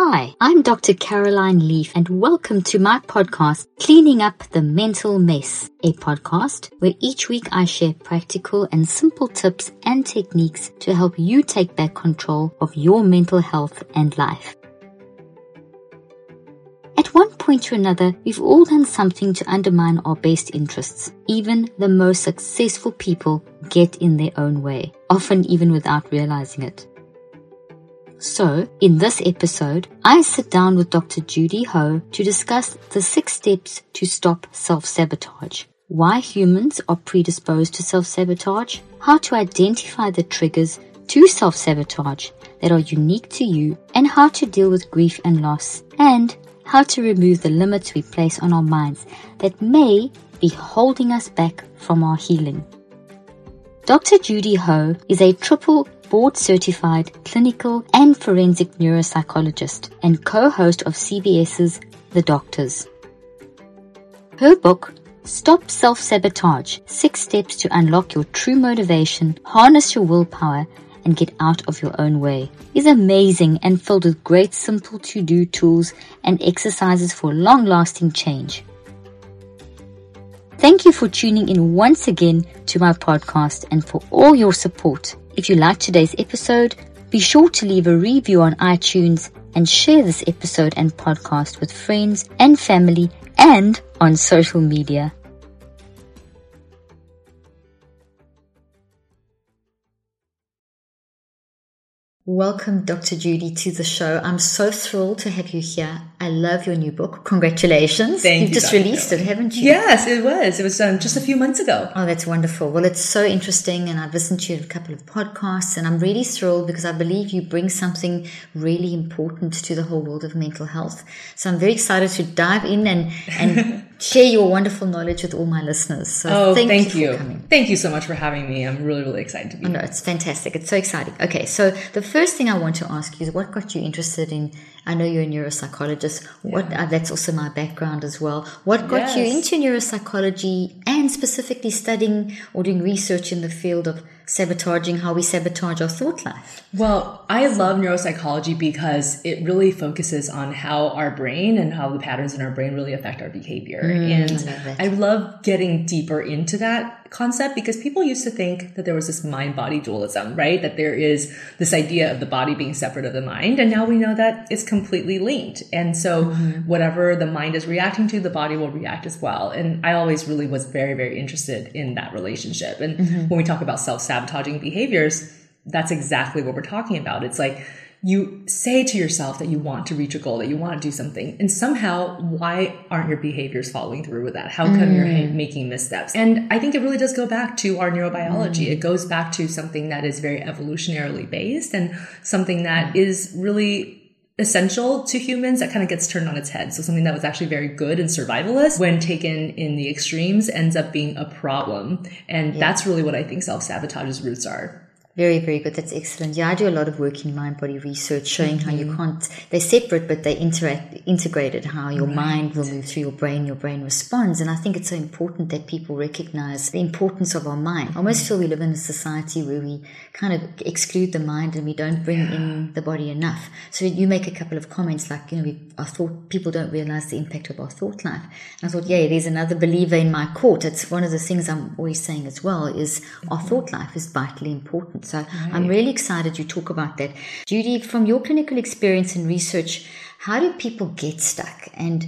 Hi, I'm Dr. Caroline Leaf and welcome to my podcast, Cleaning Up the Mental Mess, a podcast where each week I share practical and simple tips and techniques to help you take back control of your mental health and life. At one point or another, we've all done something to undermine our best interests. Even the most successful people get in their own way, often even without realizing it. So, in this episode, I sit down with Dr. Judy Ho to discuss the six steps to stop self-sabotage, why humans are predisposed to self-sabotage, how to identify the triggers to self-sabotage that are unique to you, and how to deal with grief and loss, and how to remove the limits we place on our minds that may be holding us back from our healing. Dr. Judy Ho is a triple board certified clinical and forensic neuropsychologist and co-host of CBS's The Doctors. Her book, Stop Self-Sabotage, Six Steps to Unlock Your True Motivation, Harness Your Willpower, and Get Out of Your Own Way, is amazing and filled with great simple to-do tools and exercises for long-lasting change. Thank you for tuning in once again to my podcast and for all your support. If you liked today's episode, be sure to leave a review on iTunes and share this episode and podcast with friends and family and on social media. Welcome, Dr. Judy, to the show. I'm so thrilled to have you here. I love your new book. Congratulations. Thank You've you, just Dr. released it, haven't you? Yes, it was. It was um, just a few months ago. Oh, that's wonderful. Well, it's so interesting, and I've listened to a couple of podcasts, and I'm really thrilled because I believe you bring something really important to the whole world of mental health. So I'm very excited to dive in and, and share your wonderful knowledge with all my listeners. So Oh, thank, thank, you, you. for coming. Thank you so much for having me. I'm really, really excited to be Oh, here. no, it's fantastic. It's so exciting. Okay, so the first thing I want to ask you is what got you interested in? I know you're a neuropsychologist. What uh, that's also my background as well. What got you into neuropsychology and specifically studying or doing research in the field of sabotaging how we sabotage our thought life? Well, I love neuropsychology because it really focuses on how our brain and how the patterns in our brain really affect our behavior. and Mm, love. I love getting deeper into that concept because people used to think that there was this mind body dualism, right? That there is this idea of the body being separate of the mind. And now we know that it's completely linked. And so Mm-hmm. whatever the mind is reacting to, the body will react as well. And I always really was very, very interested in that relationship. And Mm-hmm. when we talk about self sabotaging behaviors, that's exactly what we're talking about. It's like you say to yourself that you want to reach a goal, that you want to do something, and somehow, why aren't your behaviors following through with that? How come you're mm. making missteps? And I think it really does go back to our neurobiology. Mm. It goes back to something that is very evolutionarily based and something that mm. is really essential to humans that kind of gets turned on its head. So something that was actually very good and survivalist when taken in the extremes ends up being a problem. And that's really what I think self-sabotage's roots are. Very, very good. That's excellent. Yeah, I do a lot of work in mind body research showing how you mm-hmm. can't, they're separate, but they interact, integrated, how your mind will move through your brain, your brain responds. And I think it's so important that people recognize the importance of our mind. I almost mm-hmm. feel we live in a society where we kind of exclude the mind and we don't bring in the body enough. So you make a couple of comments like, you know, we, I thought people don't realize the impact of our thought life. And I thought, yeah, there's another believer in my court. It's one of the things I'm always saying as well is our mm-hmm. thought life is vitally important. So I'm really excited you talk about that. Judy, from your clinical experience and research, how do people get stuck? And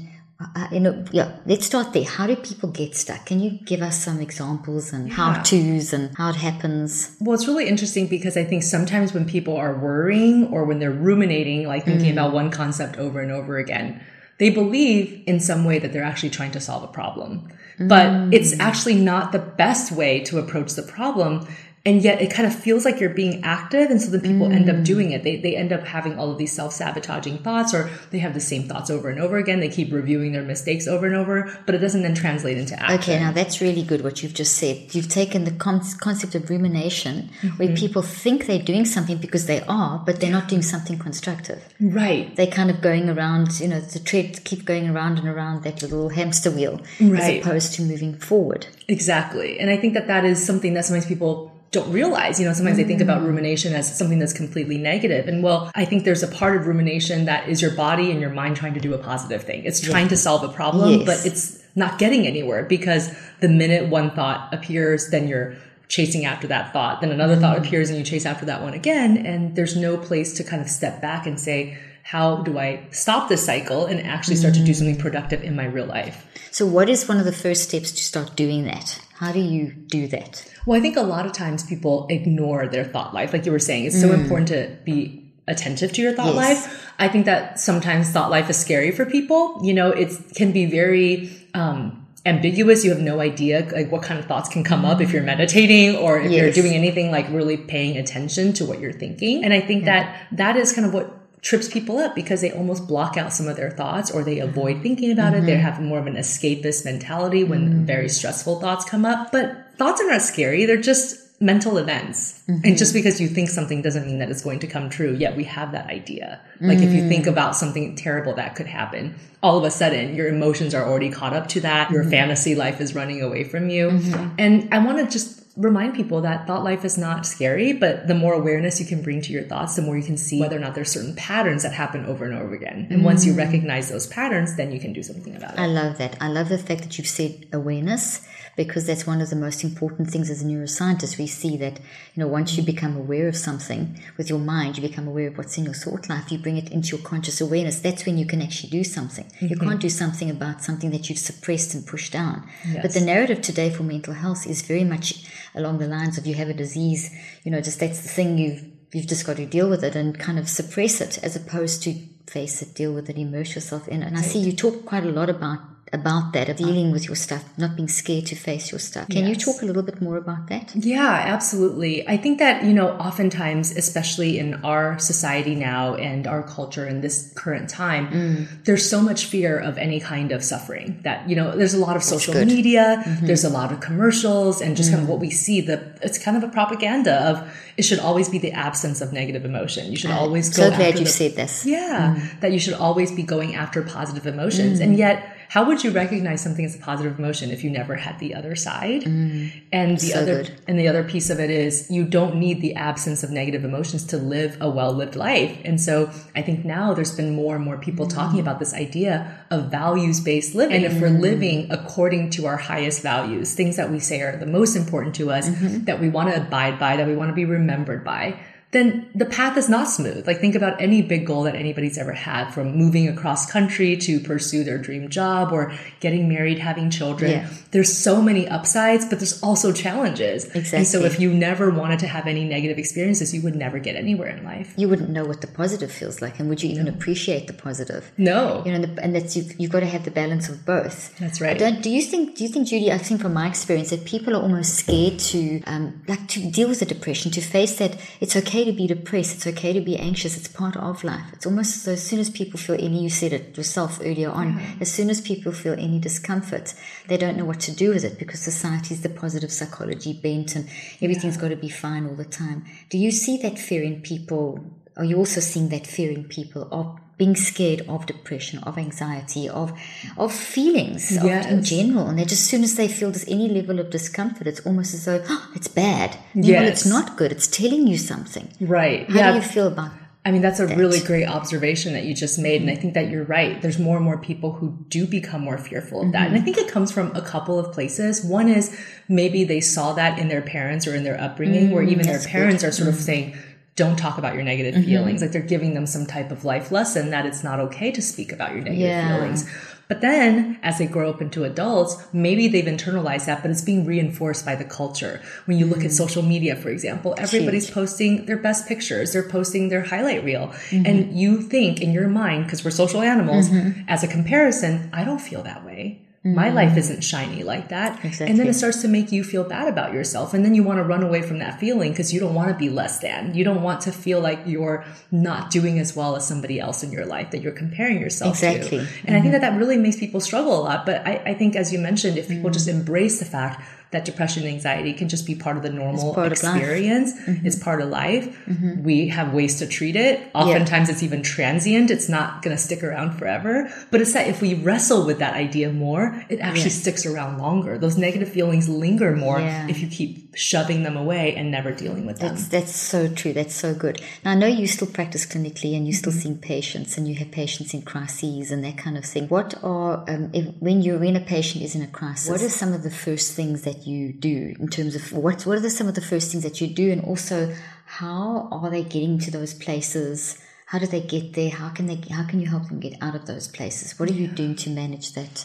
uh, you know, yeah, let's start there. How do people get stuck? Can you give us some examples and how to's and how it happens? Well, it's really interesting because I think sometimes when people are worrying or when they're ruminating, like thinking about one concept over and over again, they believe in some way that they're actually trying to solve a problem. But it's actually not the best way to approach the problem and yet it kind of feels like you're being active and so then people mm. end up mm. doing it they, they end up having all of these self-sabotaging thoughts or they have the same thoughts over and over again they keep reviewing their mistakes over and over but it doesn't then translate into action okay now that's really good what you've just said you've taken the con- concept of rumination mm-hmm. where people think they're doing something because they are but they're not doing something constructive right they're kind of going around you know the tread keep going around and around that little hamster wheel right. as opposed to moving forward exactly and i think that that is something that sometimes people don't realize. You know, sometimes mm. they think about mm. rumination as something that's completely negative. And well, I think there's a part of rumination that is your body and your mind trying to do a positive thing. It's trying to solve a problem, yes. but it's not getting anywhere because the minute one thought appears, then you're chasing after that thought. Then another mm. thought appears and you chase after that one again. And there's no place to kind of step back and say, how do I stop this cycle and actually start to do something mm. productive in my real life? So, what is one of the first steps to start doing that? How do you do that? Well, I think a lot of times people ignore their thought life. Like you were saying, it's so mm. important to be attentive to your thought yes. life. I think that sometimes thought life is scary for people. You know, it can be very, um, ambiguous. You have no idea like what kind of thoughts can come up if you're meditating or if yes. you're doing anything like really paying attention to what you're thinking. And I think yeah. that that is kind of what trips people up because they almost block out some of their thoughts or they avoid thinking about mm-hmm. it. They mm-hmm. have more of an escapist mentality when mm-hmm. very stressful thoughts come up. But thoughts are not scary. They're just mental events. Mm-hmm. And just because you think something doesn't mean that it's going to come true. Yet we have that idea. Like if you think mm. about something terrible that could happen, all of a sudden your emotions are already caught up to that. Your mm-hmm. fantasy life is running away from you. Mm-hmm. And I want to just remind people that thought life is not scary, but the more awareness you can bring to your thoughts, the more you can see whether or not there's certain patterns that happen over and over again. And mm. once you mm. recognize those patterns, then you can do something about it. I love that. I love the fact that you've said awareness because that's one of the most important things as a neuroscientist. We see that, you know, once you become aware of something with your mind, you become aware of what's in your thought life, you bring it into your conscious awareness. That's when you can actually do something. Mm-hmm. You can't do something about something that you've suppressed and pushed down. Yes. But the narrative today for mental health is very much along the lines of you have a disease, you know, just that's the thing you've you've just got to deal with it and kind of suppress it as opposed to face it, deal with it, immerse yourself in it. And I see you talk quite a lot about about that, of dealing with your stuff, not being scared to face your stuff. Can yes. you talk a little bit more about that? Yeah, absolutely. I think that, you know, oftentimes, especially in our society now and our culture in this current time, mm. there's so much fear of any kind of suffering that, you know, there's a lot of social media, mm-hmm. there's a lot of commercials and just mm. kind of mm. what we see that it's kind of a propaganda of it should always be the absence of negative emotion. You should always go. So glad you the, said this. Yeah. Mm. That you should always be going after positive emotions. And mm. yet, how would you recognize something as a positive emotion if you never had the other side? Mm, and the so other good. and the other piece of it is you don't need the absence of negative emotions to live a well-lived life. And so I think now there's been more and more people mm. talking about this idea of values-based living. And if we're mm. living according to our highest values, things that we say are the most important to us, mm-hmm. that we want to abide by, that we want to be remembered by, then the path is not smooth. Like think about any big goal that anybody's ever had from moving across country to pursue their dream job or getting married, having children. Yeah. There's so many upsides, but there's also challenges. Exactly. And so if you never wanted to have any negative experiences, you would never get anywhere in life. You wouldn't know what the positive feels like. And would you even no. appreciate the positive? No. You know, and that's, you've, you've got to have the balance of both. That's right. Do you think, do you think, Judy, I think from my experience that people are almost scared to, um, like to deal with the depression, to face that it's okay okay to be depressed. It's okay to be anxious. It's part of life. It's almost as, as soon as people feel any, you said it yourself earlier on, mm-hmm. as soon as people feel any discomfort, they don't know what to do with it because society's the positive psychology bent and everything's yeah. got to be fine all the time. Do you see that fear in people? Are you also seeing that fear in people of being scared of depression, of anxiety, of of feelings yes. of, in general. And that as soon as they feel there's any level of discomfort, it's almost as though oh, it's bad. Yes. it's not good. It's telling you something. Right. How yeah. do you feel about I mean, that's a that. really great observation that you just made. And I think that you're right. There's more and more people who do become more fearful of mm-hmm. that. And I think it comes from a couple of places. One is maybe they saw that in their parents or in their upbringing, mm-hmm. where even their parents good. are sort of mm-hmm. saying, don't talk about your negative mm-hmm. feelings. Like they're giving them some type of life lesson that it's not okay to speak about your negative yeah. feelings. But then as they grow up into adults, maybe they've internalized that, but it's being reinforced by the culture. When you look mm-hmm. at social media, for example, everybody's Huge. posting their best pictures. They're posting their highlight reel. Mm-hmm. And you think in your mind, because we're social animals, mm-hmm. as a comparison, I don't feel that way. My life isn't shiny like that. And then it starts to make you feel bad about yourself. And then you want to run away from that feeling because you don't want to be less than. You don't want to feel like you're not doing as well as somebody else in your life that you're comparing yourself Exactly. to. And I think that that really makes people struggle a lot. But I, I think, as you mentioned, if people just embrace the fact that depression and anxiety can just be part of the normal life. experience, it's part of life. Mm-hmm. Mm-hmm. We have ways to treat it. Oftentimes it's even transient. It's not going to stick around forever. But it's that if we wrestle with that idea more, it actually sticks around longer. Those negative feelings linger more Yeah. if you keep shoving them away and never dealing with them. That's that's so true. That's so good. Now I know you still practice clinically and you're still Mm-hmm. seeing patients and you have patients in crises and that kind of thing. What are um, if, when you're when a patient is in a crisis? What are some of the first things that you do in terms of what what are the, some of the first things that you do and also how are they getting to those places? How do they get there? How can they how can you help them get out of those places? What are you doing to manage that?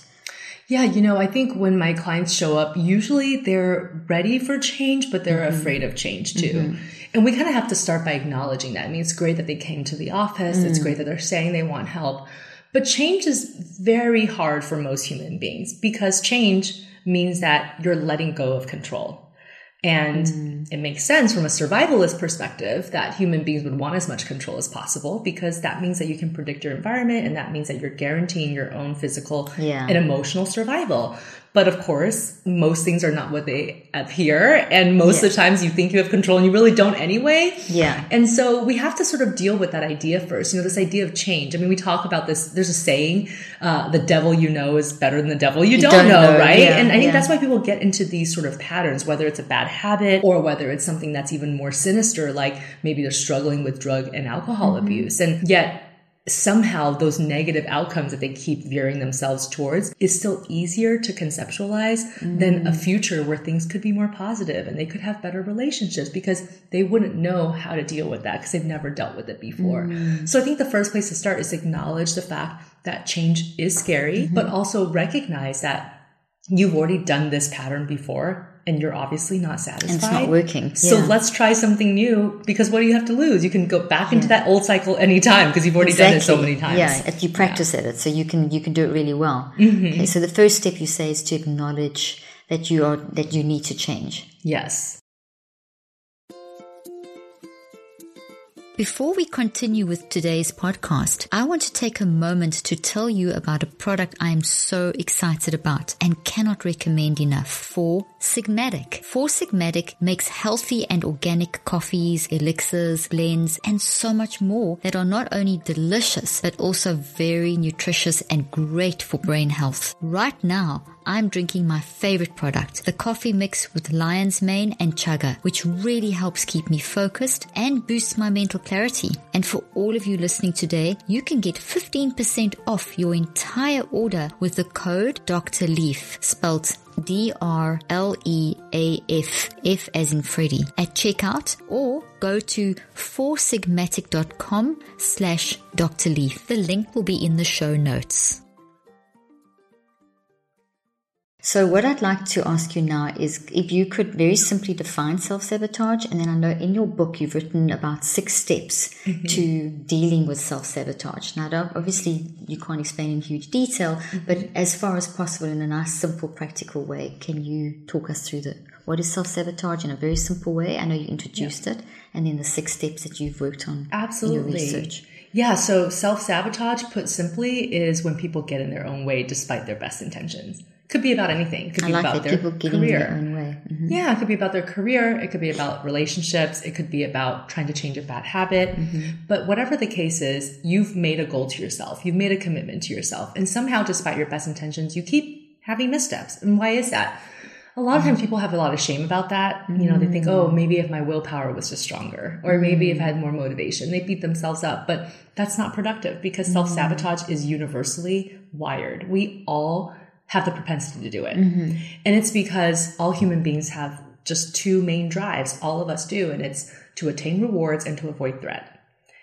Yeah, you know, I think when my clients show up, usually they're ready for change, but they're mm-hmm. afraid of change too. Mm-hmm. And we kind of have to start by acknowledging that. I mean, it's great that they came to the office. It's mm. great that they're saying they want help, but change is very hard for most human beings because change means that you're letting go of control. And mm. it makes sense from a survivalist perspective that human beings would want as much control as possible because that means that you can predict your environment and that means that you're guaranteeing your own physical Yeah. and emotional survival. But of course, most things are not what they appear. And most of the times you think you have control and you really don't anyway. Yeah. And so we have to sort of deal with that idea first. You know, this idea of change. I mean, we talk about this. There's a saying, uh, the devil you know is better than the devil you, don't, don't know, know, right? yeah, and I think yeah. that's why people get into these sort of patterns, whether it's a bad habit or whether it's something that's even more sinister, like maybe they're struggling with drug and alcohol Mm-hmm. abuse. And yet, somehow those negative outcomes that they keep veering themselves towards is still easier to conceptualize than a mm. future where things could be more positive and they could have better relationships because they wouldn't know how to deal with that because they've never dealt with it before. Mm. So I think the first place to start is acknowledge the fact that change is scary, but mm-hmm. also recognize that you've already done this pattern before and you're obviously not satisfied. And it's not working. So Yeah. let's try something new because what do you have to lose? You can go back into that old cycle anytime because you've already done it so many times. Yeah, if you practice at it, so you can you can do it really well. Mm-hmm. Okay, so the first step you say is to acknowledge that you are that you need to change. Yes. Before we continue with today's podcast, I want to take a moment to tell you about a product I am so excited about and cannot recommend enough. Four Sigmatic. Four Sigmatic makes healthy and organic coffees, elixirs, blends, and so much more that are not only delicious, but also very nutritious and great for brain health. Right now, I'm drinking my favorite product, the coffee mix with lion's mane and chaga, which really helps keep me focused and boosts my mental clarity. And for all of you listening today, you can get 15% off your entire order with the code Dr. Leaf, spelled D-R-L-E-A-F, F as in Freddy, at checkout or go to foursigmatic.com slash Dr. Leaf. The link will be in the show notes. So, what I'd like to ask you now is if you could very simply define self sabotage, and then I know in your book you've written about six steps mm-hmm. to dealing with self sabotage. Now, obviously, you can't explain in huge detail, mm-hmm. but as far as possible, in a nice, simple, practical way, can you talk us through the what is self sabotage in a very simple way? I know you introduced it, and then the six steps that you've worked on in your Absolutely. research. Yeah, so self sabotage, put simply, is when people get in their own way despite their best intentions. Could be about anything. Could I be like about that their people career. their. Mhm. Yeah, it could be about their career. It could be about relationships. It could be about trying to change a bad habit. But whatever the case is, you've made a goal to yourself. You've made a commitment to yourself. And somehow, despite your best intentions, you keep having missteps. And why is that? A lot of times people have a lot of shame about that. You know, they think, oh, maybe if my willpower was just stronger, or maybe if I had more motivation, they beat themselves up. But that's not productive because self sabotage is universally wired. We all have the propensity to do it. Mm-hmm. And it's because all human beings have just two main drives. All of us do. And it's to attain rewards and to avoid threat.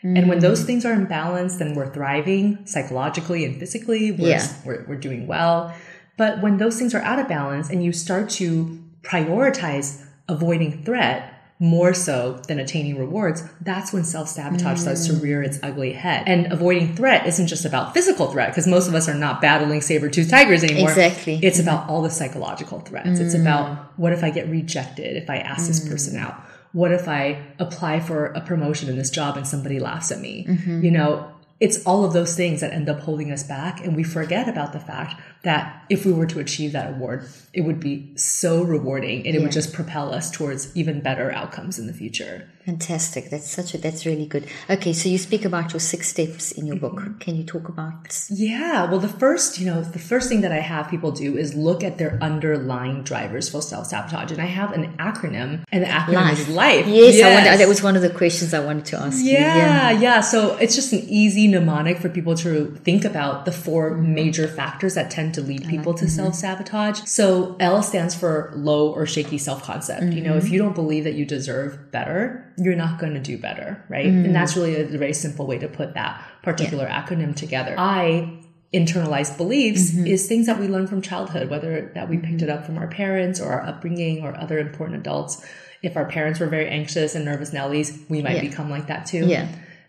And when mm. those things are in balance, then we're thriving psychologically and physically. We're, Yeah. we're, we're doing well. But when those things are out of balance and you start to prioritize avoiding threat more so than attaining rewards, that's when self sabotage mm. starts to rear its ugly head. And avoiding threat isn't just about physical threat, because most of us are not battling saber tooth tigers anymore. Exactly. It's mm. about all the psychological threats. Mm. It's about what if I get rejected if I ask this person mm. out? What if I apply for a promotion in this job and somebody laughs at me? Mm-hmm. You know, it's all of those things that end up holding us back. And we forget about the fact that if we were to achieve that award, it would be so rewarding and it yeah. would just propel us towards even better outcomes in the future. Fantastic. That's such a, that's really good. Okay. So you speak about your six steps in your book. Mm-hmm. Can you talk about? Yeah. Well, the first, you know, the first thing that I have people do is look at their underlying drivers for self sabotage. And I have an acronym and the acronym life. is life. Yes. yes. Wanted, that was one of the questions I wanted to ask yeah, you. Yeah. Yeah. So it's just an easy mnemonic for people to think about the 4 mm-hmm. major factors that tend to lead people like, to mm-hmm. self sabotage. So L stands for low or shaky self concept. Mm-hmm. You know, if mm-hmm. you don't believe that you deserve better, you're not going to do better, right? Mm-hmm. And that's really a very simple way to put that particular yeah. acronym together. I internalized beliefs mm-hmm. is things that we learn from childhood, whether that we picked it up from our parents or our upbringing or other important adults. If our parents were very anxious and nervous Nellies, we might yeah. become like that too. Yeah.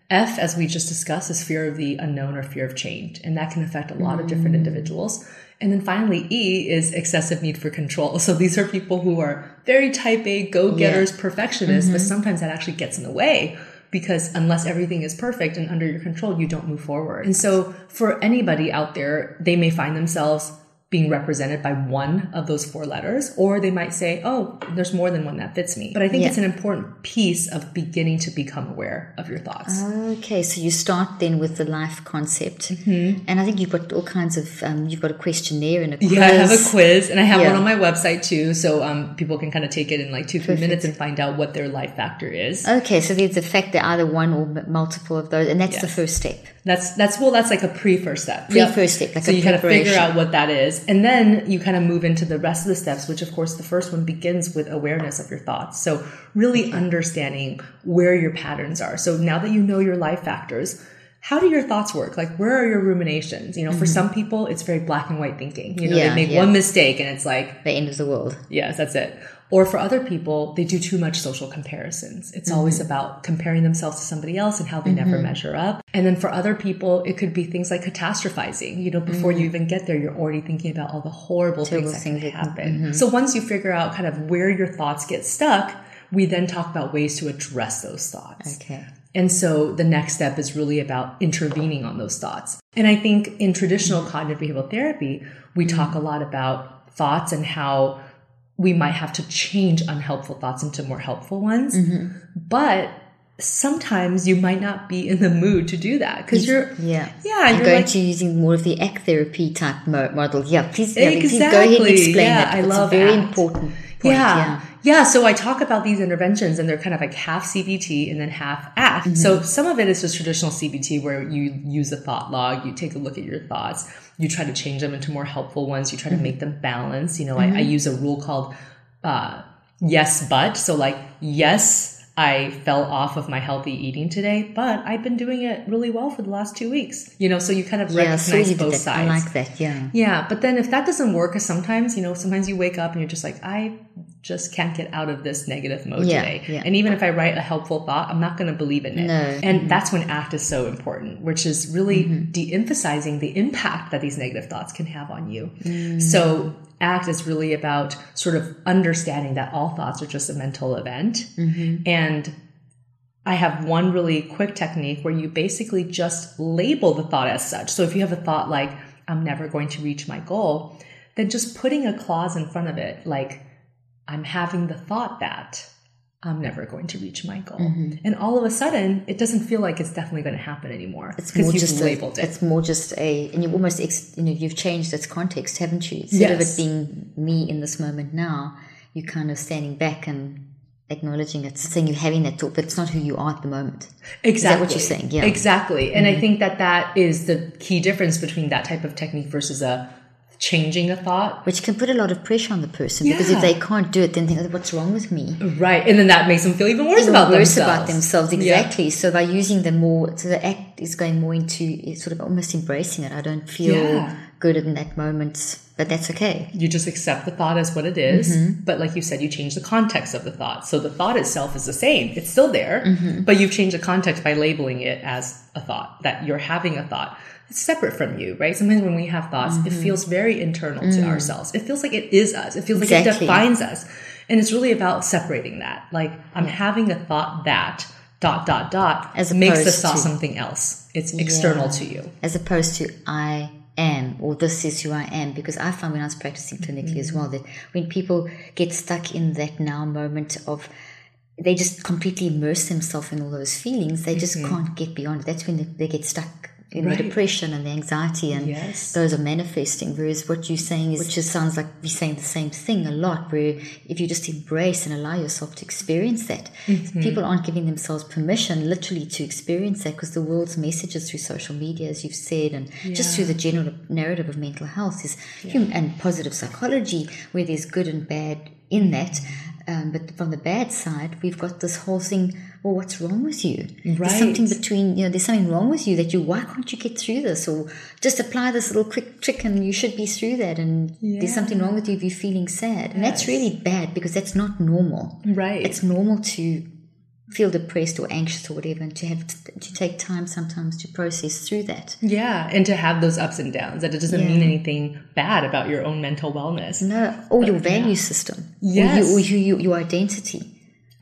F, as we just discussed, is fear of the unknown or fear of change. And that can affect a lot of different mm. individuals. And then finally, E is excessive need for control. So these are people who are very type A, go getters, yeah. perfectionists, mm-hmm. but sometimes that actually gets in the way because unless everything is perfect and under your control, you don't move forward. And so for anybody out there, they may find themselves being represented by one of those four letters, or they might say, oh, there's more than one that fits me. But I think yeah. it's an important piece of beginning to become aware of your thoughts. Okay, so you start then with the life concept. Mm-hmm. And I think you've got all kinds of, um, you've got a questionnaire and a quiz. Yeah, I have a quiz, and I have yeah. one on my website too, so um, people can kind of take it in like two, three Perfect. minutes and find out what their life factor is. Okay, so there's the fact that either one or multiple of those, and that's yes. the first step. That's that's well, that's like a pre first step. Pre first step, like so you kind of figure out what that is, and then you kind of move into the rest of the steps. Which, of course, the first one begins with awareness of your thoughts. So really understanding where your patterns are. So now that you know your life factors, how do your thoughts work? Like, where are your ruminations? You know, mm-hmm. for some people, it's very black and white thinking. You know, yeah, they make yeah. one mistake and it's like the end of the world. Yes, that's it. Or for other people, they do too much social comparisons. It's mm-hmm. always about comparing themselves to somebody else and how they mm-hmm. never measure up. And then for other people, it could be things like catastrophizing. You know, before mm-hmm. you even get there, you're already thinking about all the horrible Terrible things that can happen. Mm-hmm. So once you figure out kind of where your thoughts get stuck, we then talk about ways to address those thoughts. Okay. And so the next step is really about intervening on those thoughts. And I think in traditional cognitive behavioral therapy, we talk a lot about thoughts and how we might have to change unhelpful thoughts into more helpful ones. Mm-hmm. But sometimes you might not be in the mood to do that because you're yeah yeah you're, going like, to using more of the ACT therapy type model yeah please, yeah, exactly. please go ahead and explain yeah, that I love very ACT. important point. yeah. yeah yeah so I talk about these interventions and they're kind of like half CBT and then half ACT mm-hmm. so some of it is just traditional CBT where you use a thought log you take a look at your thoughts you try to change them into more helpful ones. You try to make them balance. You know, mm-hmm. I, I, use a rule called uh, yes, but. So like, yes, I fell off of my healthy eating today, but I've been doing it really well for the last two weeks. You know, so you kind of yeah, recognize so both sides. I like that. Yeah. Yeah. But then if that doesn't work, because sometimes, you know, sometimes you wake up and you're just like, I just can't get out of this negative mode yeah, today. Yeah. And even if I write a helpful thought, I'm not going to believe in it. No. And mm-hmm. that's when ACT is so important, which is really mm-hmm. de-emphasizing the impact that these negative thoughts can have on you. Mm. So ACT is really about sort of understanding that all thoughts are just a mental event. Mm-hmm. And I have one really quick technique where you basically just label the thought as such. So if you have a thought like, I'm never going to reach my goal, then just putting a clause in front of it, like, I'm having the thought that I'm never going to reach my goal. Mm-hmm. And all of a sudden, it doesn't feel like it's definitely going to happen anymore. It's more just labeled a, it. It's more just a, and you almost, ex, you know, you've changed its context, haven't you? Instead yes. of it being me in this moment now, you're kind of standing back and acknowledging it, saying you're having that thought, but it's not who you are at the moment. Exactly. what you're saying? Yeah. Exactly. And mm-hmm. I think that that is the key difference between that type of technique versus a changing a thought. Which can put a lot of pressure on the person yeah. because if they can't do it, then they think, what's wrong with me? Right. And then that makes them feel even worse even about worse themselves. about themselves, exactly. Yeah. So by using the more, so the act, is going more into sort of almost embracing it. I don't feel Yeah. good in that moment, but that's okay. you just accept the thought as what it is, Mm-hmm. but like you said you change the context of the thought so the thought itself is the same it's still there Mm-hmm. but you've changed the context by labeling it as a thought that you're having a thought separate from you right? Sometimes when we have thoughts it mm-hmm. feels very internal to mm. ourselves. It feels like it is us. It feels like it Mm. Defines us. And it's really about separating that. Like i'm having a thought that dot dot dot As makes the thought to- something else. It's external Yeah. to you. As opposed to I am or this is who I am. Because I found when I was practicing clinically as mm-hmm. well that when people get stuck in that now moment of they just completely immerse themselves in all those feelings, they just mm-hmm. can't get beyond it. That's when they, they get stuck in Right. the depression and the anxiety and Yes. those are manifesting. Whereas what you're saying is which just sounds like you're saying the same thing a lot, where if you just embrace and allow yourself to experience that, mm-hmm. people aren't giving themselves permission literally to experience that because the world's messages through social media, as you've said, and just through the general narrative of mental health is hum- and positive psychology, where there's good and bad in that. Um, but from the bad side, we've got this whole thing. Well, what's wrong with you? There's something between you know. There's something wrong with you that you. Why can't you get through this? Or just apply this little quick trick, and you should be through that. And there's something wrong with you if you're feeling sad, and that's really bad because that's not normal. right It's normal to feel depressed or anxious or whatever, and to have to take time sometimes to process through that. Yeah, and to have those ups and downs, that it doesn't Yeah. mean anything bad about your own mental wellness. No, or your value system, Yes. or, you, or you, you, your identity.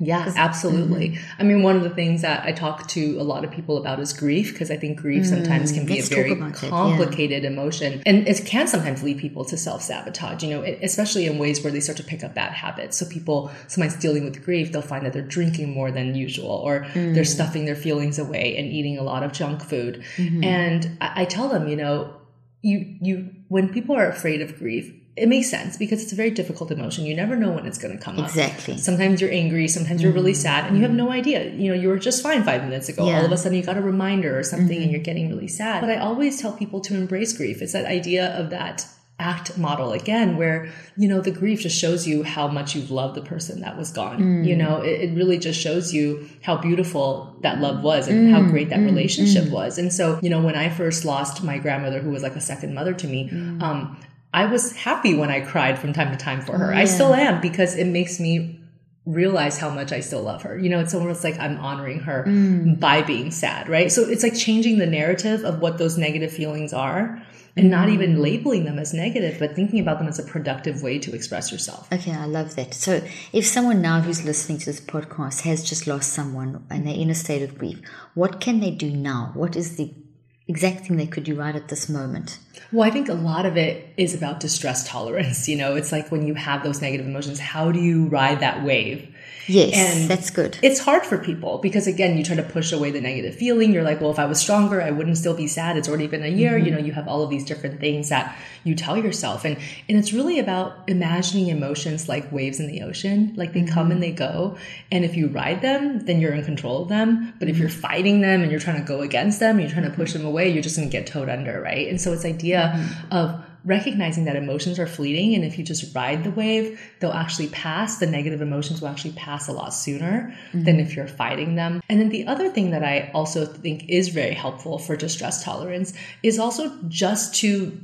Yeah, absolutely. I mean, one of the things that I talk to a lot of people about is grief, because I think grief sometimes can be a very it, yeah. complicated emotion. And it can sometimes lead people to self sabotage, you know, especially in ways where they start to pick up bad habits. So people sometimes dealing with grief, they'll find that they're drinking more than usual, or Mm. they're stuffing their feelings away and eating a lot of junk food. Mm-hmm. And I, I tell them, you know, you you when people are afraid of grief it makes sense because it's a very difficult emotion. You never know when it's going to come Exactly. up. Exactly. sometimes you're angry sometimes you're really mm-hmm. sad and you have mm-hmm. no idea. You know you were just fine five minutes ago. Yeah. all of a sudden you got a reminder or something and mm-hmm. you're getting really sad. But i always tell people to embrace grief. It's that idea of that act model again where you know the grief just shows you how much you've loved the person that was gone. Mm. You know it, it really just shows you how beautiful that love was and how mm. great that relationship mm. was. And so you know when i first lost my grandmother who was like a second mother to me um i was happy when i cried from time to time for her i still am because it makes me realize how much I still love her. You know, it's almost like I'm honoring her mm. by being sad, right? So it's like changing the narrative of what those negative feelings are and not mm. even labeling them as negative, but thinking about them as a productive way to express yourself. Okay, I love that. So, if someone now who's listening to this podcast has just lost someone and they're in a state of grief, what can they do now? What is the exact thing they could do right at this moment? Well, I think a lot of it is about distress tolerance. You know, it's like when you have those negative emotions, how do you ride that wave? Yes, And that's good. It's hard for people because again, you try to push away the negative feeling. You're like, well, if I was stronger, I wouldn't still be sad. It's already been a year. Mm-hmm. You know, you have all of these different things that you tell yourself. And and it's really about imagining emotions like waves in the ocean. Like they come and mm-hmm. they go. And if you ride them, then you're in control of them. But if you're mm-hmm. fighting them and you're trying to go against them, and you're trying to push them away, you're just gonna get towed under, right? And so it's idea of recognizing that emotions are fleeting and if you just ride the wave they'll actually pass the negative emotions will actually pass a lot sooner mm-hmm. than if you're fighting them. And then the other thing that i also think is very helpful for distress tolerance is also just to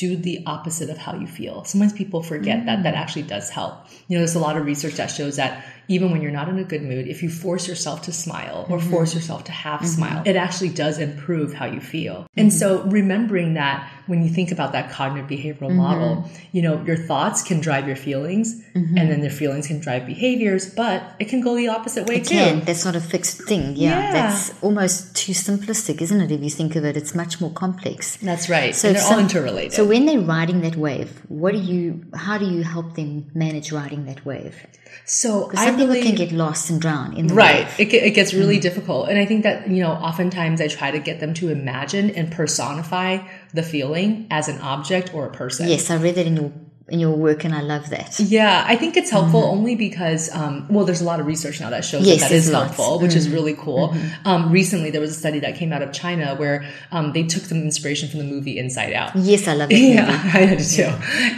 do the opposite of how you feel. Sometimes people forget that that mm. actually does help. You know there's a lot of research that shows that even when you're not in a good mood if you force yourself to smile or mm-hmm. force yourself to half mm-hmm. smile it actually does improve how you feel and mm-hmm. so remembering that when you think about that cognitive behavioral model, you know, your thoughts can drive your feelings and then their feelings can drive behaviors, but it can go the opposite way too. Can that's not a fixed thing. Yeah, Yeah. that's almost too simplistic, isn't it? If you think of it, it's much more complex. That's right. So and they're all interrelated. So when they're riding that wave, what do you? How do you help them manage riding that wave? so I some people really, can get lost and drown in the Right. It, it gets really difficult. And I think that, you know, oftentimes I try to get them to imagine and personify the feeling as an object or a person. Yes, I read that in your in your work, and I love that. Yeah, I think it's helpful only because, um, well, there's a lot of research now that shows Yes, that that is lots. helpful, which is really cool. Um, recently, there was a study that came out of China where um, they took some inspiration from the movie Inside Out. Yes, I love it. Yeah, movie. I did too.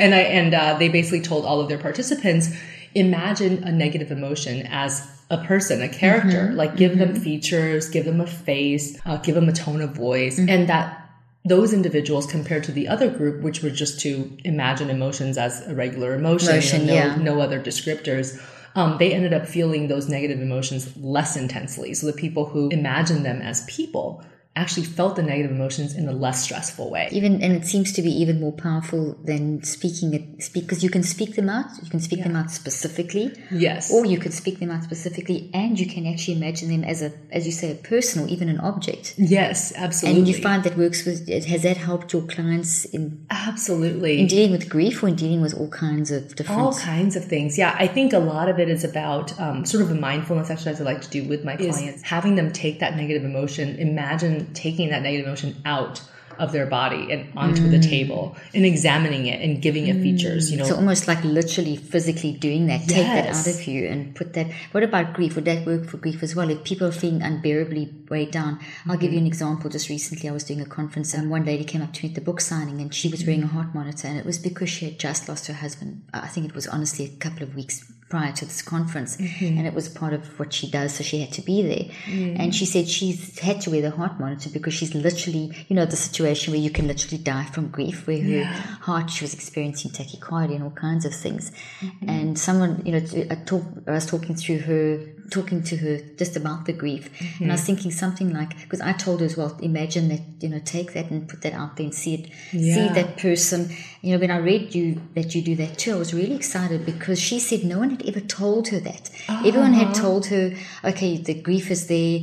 And I and uh, they basically told all of their participants imagine a negative emotion as a person, a character. Like give them features, give them a face, uh, give them a tone of voice, and that those individuals compared to the other group, which were just to imagine emotions as a regular emotion, Emotion, know, yeah. no, no other descriptors. Um, they ended up feeling those negative emotions less intensely. So the people who imagined them as people actually felt the negative emotions in a less stressful way. even and it seems to be even more powerful than speaking it speak because you can speak them out you can speak them out specifically Yes. or you could speak them out specifically and you can actually imagine them as a as you say a person or even an object yes, absolutely. and you find that works with has that helped your clients in, absolutely. in dealing with grief or in dealing with all kinds of different all kinds of things. Yeah, I think a lot of it is about um, sort of a mindfulness exercise I like to do with my clients, having them take that negative emotion, imagine taking that negative emotion out of their body and onto the table and examining it and giving it features. You know, so almost like literally physically doing that take that out of you and put that what about grief? Would that work for grief as well? If people are feeling unbearably weighed down i'll give you Mm-hmm. an example. Just recently i was doing a conference and one lady came up to me at the book signing and she was wearing a heart monitor and it was because she had just lost her husband. I think it was honestly a couple of weeks prior to this conference Mm-hmm. and it was part of what she does so she had to be there Mm. and she said she's had to wear the heart monitor because she's literally you know the situation where you can literally die from grief where her heart she was experiencing tachycardia and all kinds of things Mm-hmm. and someone you know I, talk, I was talking through her talking to her just about the grief. And I was mm-hmm. thinking something like because I told her as well imagine that you know take that and put that out there and see it Yeah. see that person. You know when I read you that you do that too I was really excited because she said no one had ever told her that. Everyone had oh. told her okay the grief is there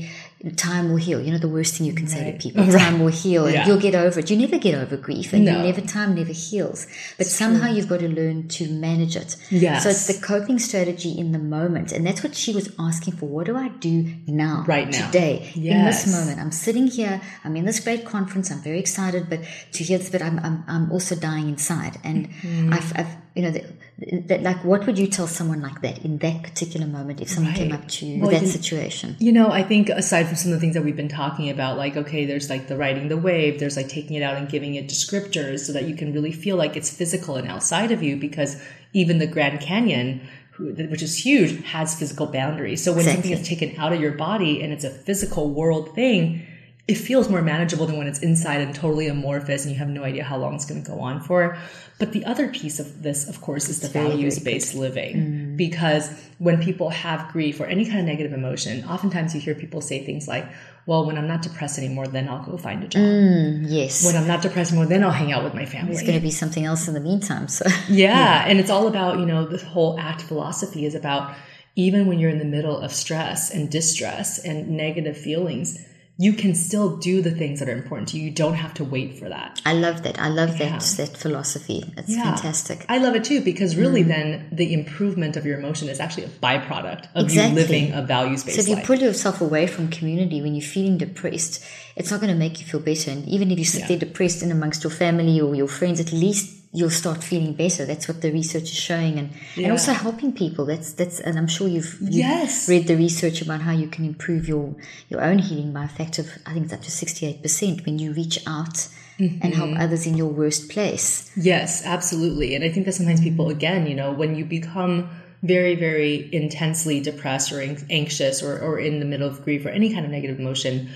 time will heal. You know the worst thing you can say to people time will heal and Yeah. you'll get over it. You never get over grief and you never time never heals. But somehow you've got to learn to manage it. Yes. so it's the coping strategy in the moment. And that's what she was asking for. What do i do now Right now. today in this moment? I'm sitting here. I'm in this great conference. I'm very excited but to hear this but i'm i'm, I'm also dying inside. And Mm-hmm. I've, I've you know that, that like what would you tell someone like that in that particular moment if someone came up to you Well, that you- situation? You know, I think aside from some of the things that we've been talking about, like, okay, there's like the riding the wave, there's like taking it out and giving it descriptors so that you can really feel like it's physical and outside of you because even the Grand Canyon, which is huge, has physical boundaries. So when something is taken out of your body and it's a physical world thing, it feels more manageable than when it's inside and totally amorphous and you have no idea how long it's going to go on for. But the other piece of this, of course, is the values based living. Mm. Because when people have grief or any kind of negative emotion, oftentimes you hear people say things like, well, when I'm not depressed anymore, then I'll go find a job. Mm, yes When I'm not depressed anymore, then I'll hang out with my family. there's going to be something else in the meantime so Yeah, and it's all about, you know, the whole ACT philosophy is about even when you're in the middle of stress and distress and negative feelings, you can still do the things that are important to you. You don't have to wait for that. i love that i love Yeah. that that philosophy it's Yeah. fantastic I love it too because Mm. really then the improvement of your emotion is actually a byproduct of Exactly. you living a values based So if you life. pull yourself away from community when you're feeling depressed, it's not going to make you feel better. And even if you sit there depressed in amongst your family or your friends, at least you'll start feeling better. That's what the research is showing, and and also helping people. That's that's, and I'm sure you've, you've Yes. read the research about how you can improve your your own healing by a factor of I think it's up to sixty eight percent when you reach out and help Mm-hmm. others in your worst place. Yes, absolutely. And I think that sometimes people, again, you know, when you become very, very intensely depressed or anxious or, or in the middle of grief or any kind of negative emotion,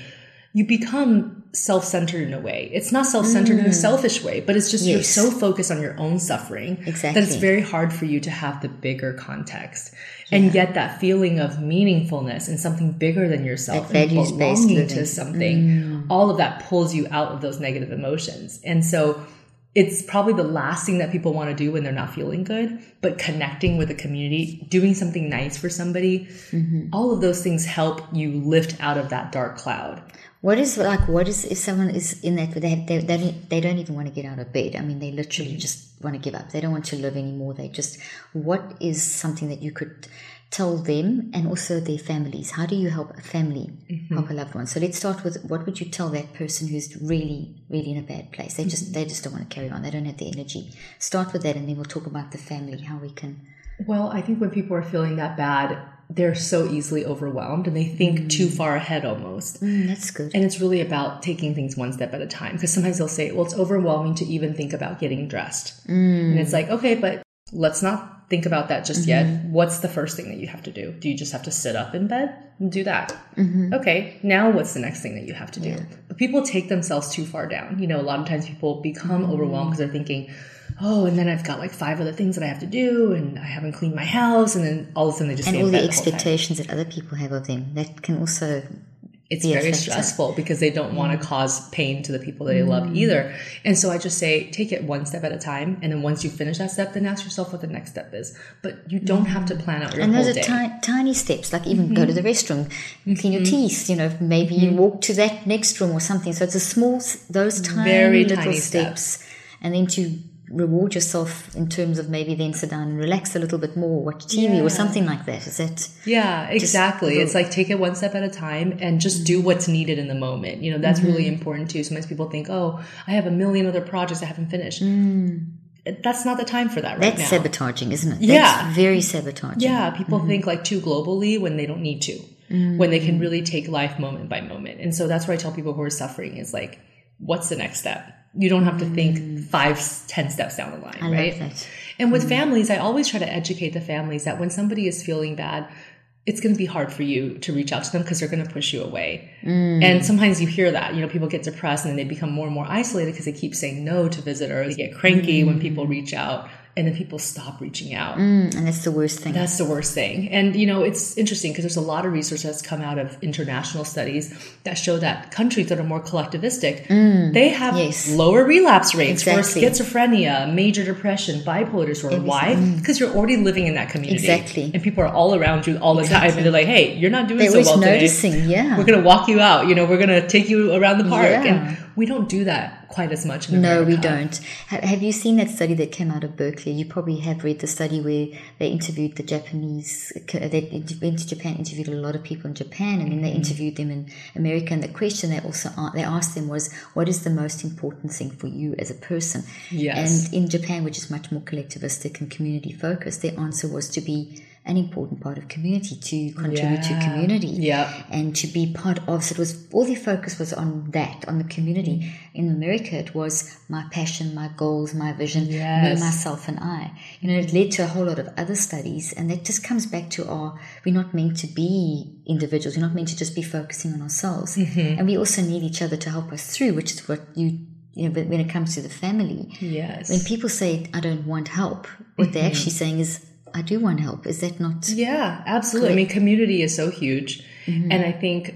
you become self-centered in a way. It's not self-centered in a selfish way, but it's just you're so focused on your own suffering that it's very hard for you to have the bigger context. And yet that feeling of meaningfulness and something bigger than yourself That and belonging to something, all of that pulls you out of those negative emotions. And so it's probably the last thing that people want to do when they're not feeling good, but connecting with a community, doing something nice for somebody, all of those things help you lift out of that dark cloud. What is like? What is if someone is in that? They they they don't, they don't even want to get out of bed. I mean, they literally just want to give up. They don't want to live anymore. They just. What is something that you could tell them and also their families? How do you help a family mm-hmm. help a loved one? So let's start with what would you tell that person who's really really in a bad place? They just mm-hmm. they just don't want to carry on. They don't have the energy. Start with that, and then we'll talk about the family. How we can. Well, I think when people are feeling that bad, they're so easily overwhelmed and they think mm. too far ahead almost. Mm, that's good. And it's really about taking things one step at a time. Because sometimes they'll say, well, it's overwhelming to even think about getting dressed. And it's mm. like, okay, but let's not think about that just yet. Mm-hmm. What's the first thing that you have to do? Do you just have to sit up in bed and do that? Mm-hmm. Okay, now what's the next thing that you have to do? But people take themselves too far down. You know, a lot of times people become mm. overwhelmed because they're thinking, oh, and then I've got like five other things that I have to do, and I haven't cleaned my house, and then all of a sudden they just And all the expectations that other people have of them. That can also it's be very stressful because they don't want to mm. cause pain to the people that they love mm. either. And so I just say, take it one step at a time. And then once you finish that step, then ask yourself what the next step is. But you don't have to mm. plan out your and whole those are day. ti- tiny steps, like even go Mm-hmm. to the restroom, clean your mm-hmm. teeth, you know, maybe you mm-hmm. walk to that next room or something. So it's a small, those tiny Very little tiny steps. And then to reward yourself in terms of maybe then sit down and relax a little bit more, watch TV Yeah. or something like that. Is it? Yeah, exactly. It's like take it one step at a time and just do mm-hmm. what's needed in the moment. You know, that's really mm-hmm. important too. Sometimes people think, oh, I have a million other projects I haven't finished. Mm. That's not the time for that right that's now. sabotaging, isn't it? Yeah. That's very sabotaging. Yeah, people mm-hmm. think like too globally when they don't need to, when they can mm. really take life moment by moment. And so that's what I tell people who are suffering is like, what's the next step? You don't have to think five, ten steps down the line, I right? And with mm. families, I always try to educate the families that when somebody is feeling bad, it's going to be hard for you to reach out to them because they're going to push you away. Mm. And sometimes you hear that, you know, people get depressed and then they become more and more isolated because they keep saying no to visitors. They get cranky when people mm. reach out and then people stop reaching out. Mm, and that's the worst thing. That's the worst thing. And, you know, it's interesting because there's a lot of research that's come out of international studies that show that countries that are more collectivistic, they have Yes. lower relapse rates Exactly. for schizophrenia, major depression, bipolar disorder. Why? Because you're already living in that community. Exactly. And people are all around you all the time. And they're like, hey, you're not doing They're so well today. yeah. We're going to walk you out. You know, we're going to take you around the park. Yeah. And we don't do that quite as much in No, we don't. Have you seen that study that came out of Berkeley? You probably have read the study where they interviewed the Japanese, uh, they went to Japan, interviewed a lot of people in Japan, and then they interviewed them in America. And the question they also they asked them was, "What is the most important thing for you as a person?" Yes. And in Japan, which is much more collectivistic and community focused, their answer was to be an important part of community, to contribute to community Yep. and to be part of. So it was all their focus was on that, on the community. Mm. In America, it was my passion, my goals, my vision, me, myself, and I. You know, it led to a whole lot of other studies, and that just comes back to our we're not meant to be individuals. We're not meant to just be focusing on ourselves, Mm-hmm. and we also need each other to help us through, which is what you. You know, when it comes to the family, Yes. when people say "I don't want help," what they're actually saying is "I do want help." Is that not? Yeah, absolutely. I mean, community is so huge. Mm-hmm. And I think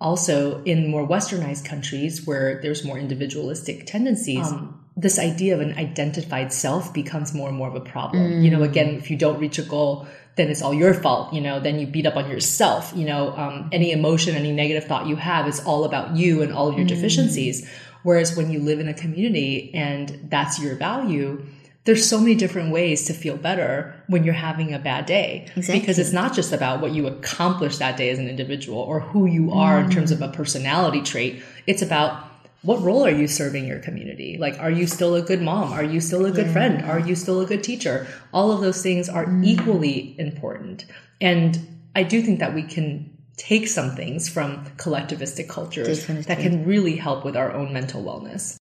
also in more westernized countries where there's more individualistic tendencies, um, this idea of an identified self becomes more and more of a problem. You know, mm. again, if you don't reach a goal, then it's all your fault. You know, then you beat up on yourself. You know, um, any emotion, any negative thought you have is all about you and all of your mm. deficiencies. Whereas when you live in a community and that's your value, there's so many different ways to feel better when you're having a bad day. Exactly. because it's not just about what you accomplished that day as an individual or who you are in terms of a personality trait. It's about what role are you serving your community? Like are you still a good mom? Are you still a good friend? Are you still a good teacher? All of those things are mm. equally important. And i do think that we can take some things from collectivistic cultures Definitely. that can really help with our own mental wellness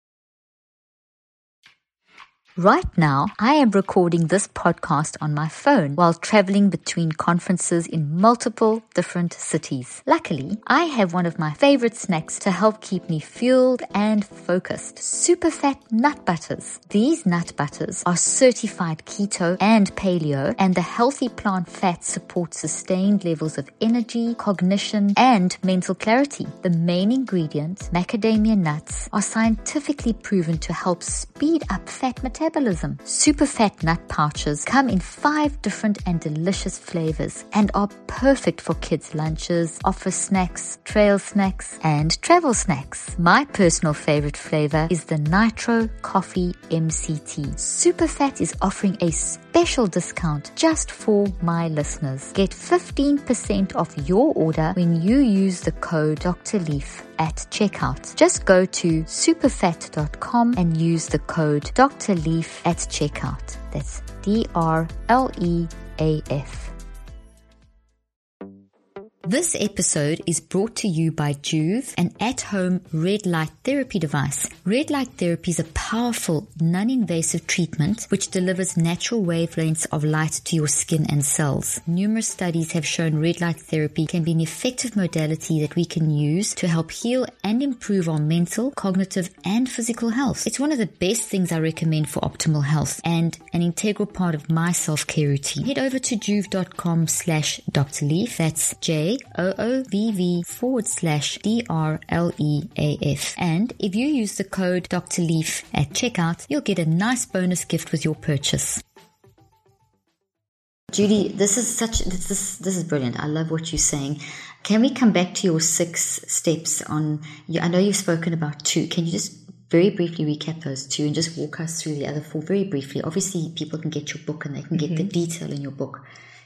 Right now, I am recording this podcast on my phone while traveling between conferences in multiple different cities. Luckily, I have one of my favorite snacks to help keep me fueled and focused. Super fat nut butters. These nut butters are certified keto and paleo, and the healthy plant fats support sustained levels of energy, cognition, and mental clarity. The main ingredient, macadamia nuts, are scientifically proven to help speed up fat metabolism. Super fat nut pouches come in five different and delicious flavors and are perfect for kids' lunches, office snacks, trail snacks, and travel snacks. My personal favorite flavor is the Nitro Coffee MCT. Super Fat is offering a special discount just for my listeners. Get 15% off your order when you use the code Dr. Leaf at checkout. Just go to superfat.com and use the code Dr. Leaf at checkout. That's D R L E A F. This episode is brought to you by Joovv, an at-home red light therapy device. Red light therapy is a powerful, non-invasive treatment which delivers natural wavelengths of light to your skin and cells. Numerous studies have shown red light therapy can be an effective modality that we can use to help heal and improve our mental, cognitive, and physical health. It's one of the best things I recommend for optimal health and an integral part of my self-care routine. Head over to joovv.com slash Dr. Leaf. That's J O O V V forward slash D R L E A F. And if you use the code Dr. Leaf at checkout, you'll get a nice bonus gift with your purchase. Judy, this is such this is this is brilliant. I love what you're saying. Can we come back to your six steps on? I know you've spoken about two. Can you just very briefly recap those two and just walk us through the other four very briefly? Obviously, people can get your book and they can get mm-hmm. the detail in your book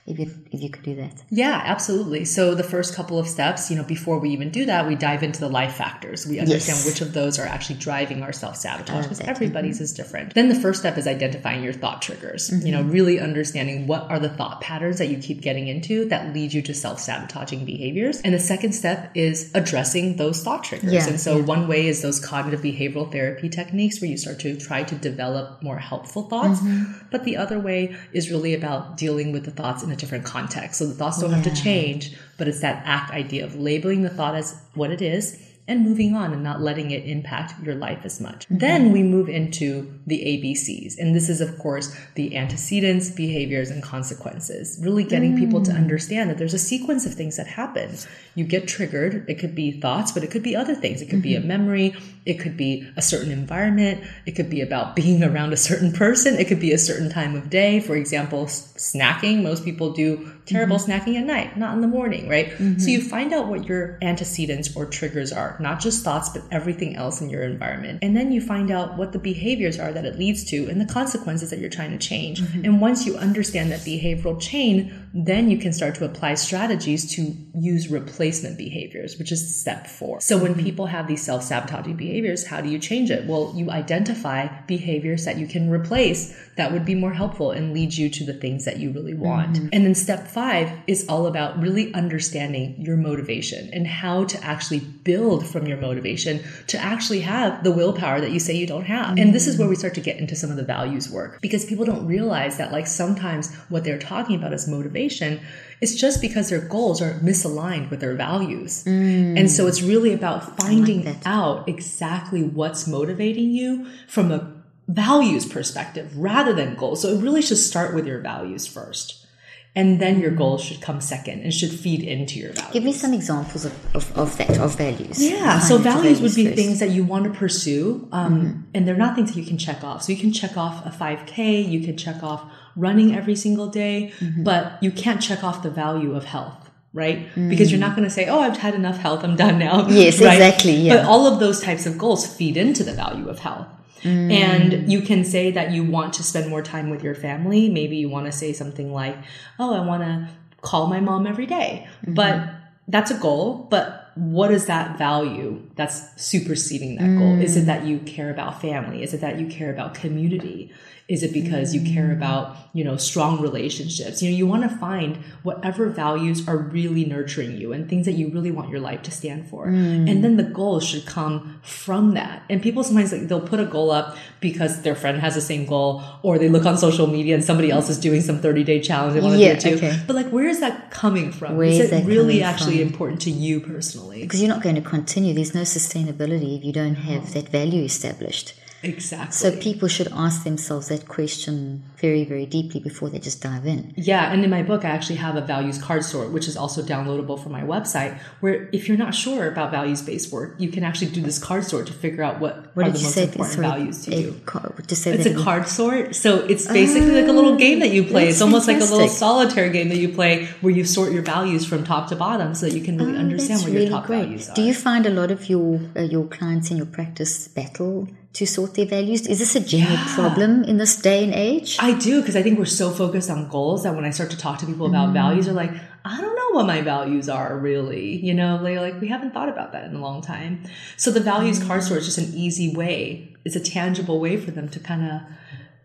if you, if you could do that. Yeah, absolutely. So the first couple of steps, you know, before we even do that, we dive into the life factors. We understand yes. which of those are actually driving our self sabotage because everybody's mm-hmm. is different. Then the first step is identifying your thought triggers. Mm-hmm. You know, really understanding what are the thought patterns that you keep getting into that lead you to self sabotaging behaviors. And the second step is addressing those thought triggers. Yeah, and so yeah. one way is those cognitive behavioral therapy techniques where you start to try to develop more helpful thoughts. Mm-hmm. But the other way is really about dealing with the thoughts in a different context. So the thoughts don't yeah. have to change, but it's that act idea of labeling the thought as what it is and moving on and not letting it impact your life as much. Mm-hmm. Then we move into the ABCs. And this is, of course, the antecedents, behaviors, and consequences. Really getting mm. people to mm. understand that there's a sequence of things that happen. You get triggered. It could be thoughts, but it could be other things. It could mm-hmm. be a mm-hmm. memory. It could be a certain environment. It could be about being around a certain person. It could be a certain time of day. For example, snacking. Most people do terrible mm-hmm. snacking at night, not in the morning, right? Mm-hmm. So you find out what your antecedents or triggers are, not just thoughts, but everything else in your environment. And then you find out what the behaviors are that it leads to and the consequences that you're trying to change. Mm-hmm. And once you understand that behavioral chain, then you can start to apply strategies to use replacement behaviors, which is step four. So when mm-hmm. people have these self sabotaging behaviors, how do you change it? Well, you identify behaviors that you can replace that would be more helpful and lead you to the things that you really want. Mm-hmm. And then step five is all about really understanding your motivation and how to actually build from your motivation to actually have the willpower that you say you don't have. Mm-hmm. And this is where we start to get into some of the values work because people don't realize that like sometimes what they're talking about is motivation it's just because their goals are misaligned with their values. Mm. And so it's really about finding like out exactly what's motivating you from a values perspective rather than goals. So it really should start with your values first. And then your goals should come second and should feed into your values. Give me some examples of, of, of that, of values. Yeah. So values, values, would be first. things that you want to pursue. Um, mm-hmm. And they're not things that you can check off. So you can check off a 5K, you can check off running every single day, mm-hmm. but you can't check off the value of health right? Mm. Because you're not going to say, "Oh, I've had enough health, I'm done now." Yes, right? exactly. Yeah. But all of those types of goals feed into the value of health. Mm. And you can say that you want to spend more time with your family. Maybe you want to say something like, Oh, I want to call my mom every day. Mm-hmm. But that's a goal. But what is that value that's superseding that mm. goal? Is it mm. that you care about family? Is it that you care about community? Is it because you care mm. about, you know, strong relationships? You know, you want to find whatever values are really nurturing you and things that you really want your life to stand for. Mm. And then the goals should come from that. And people sometimes like they'll put a goal up because their friend has the same goal or they look on social media and somebody else is doing some 30 day challenge they want to yeah, do too. Okay. But like where is that coming from? Where is, is it really actually from? important to you personally? Because you're not going to continue. There's no sustainability if you don't have that value established. Exactly. So people should ask themselves that question very, very deeply before they just dive in. Yeah. And in my book, I actually have a values card sort, which is also downloadable from my website, where if you're not sure about values based work, you can actually do this card sort to figure out what, what are the most important Sorry, values to you. to say it's a card sort. So it's basically like a little game that you play. It's almost fantastic. like a little solitaire game that you play where you sort your values from top to bottom so that you can really oh, understand what really your top great. values are. Do you find a lot of your, uh, your clients in your practice battle to sort their values? Is this a general yeah. problem in this day and age? I do, because I think we're so focused on goals that when I start to talk to people about mm. values, they're like, I don't know what my values are really. You know, they like, we haven't thought about that in a long time. So the values mm. card sort is just an easy way. It's a tangible way for them to kind of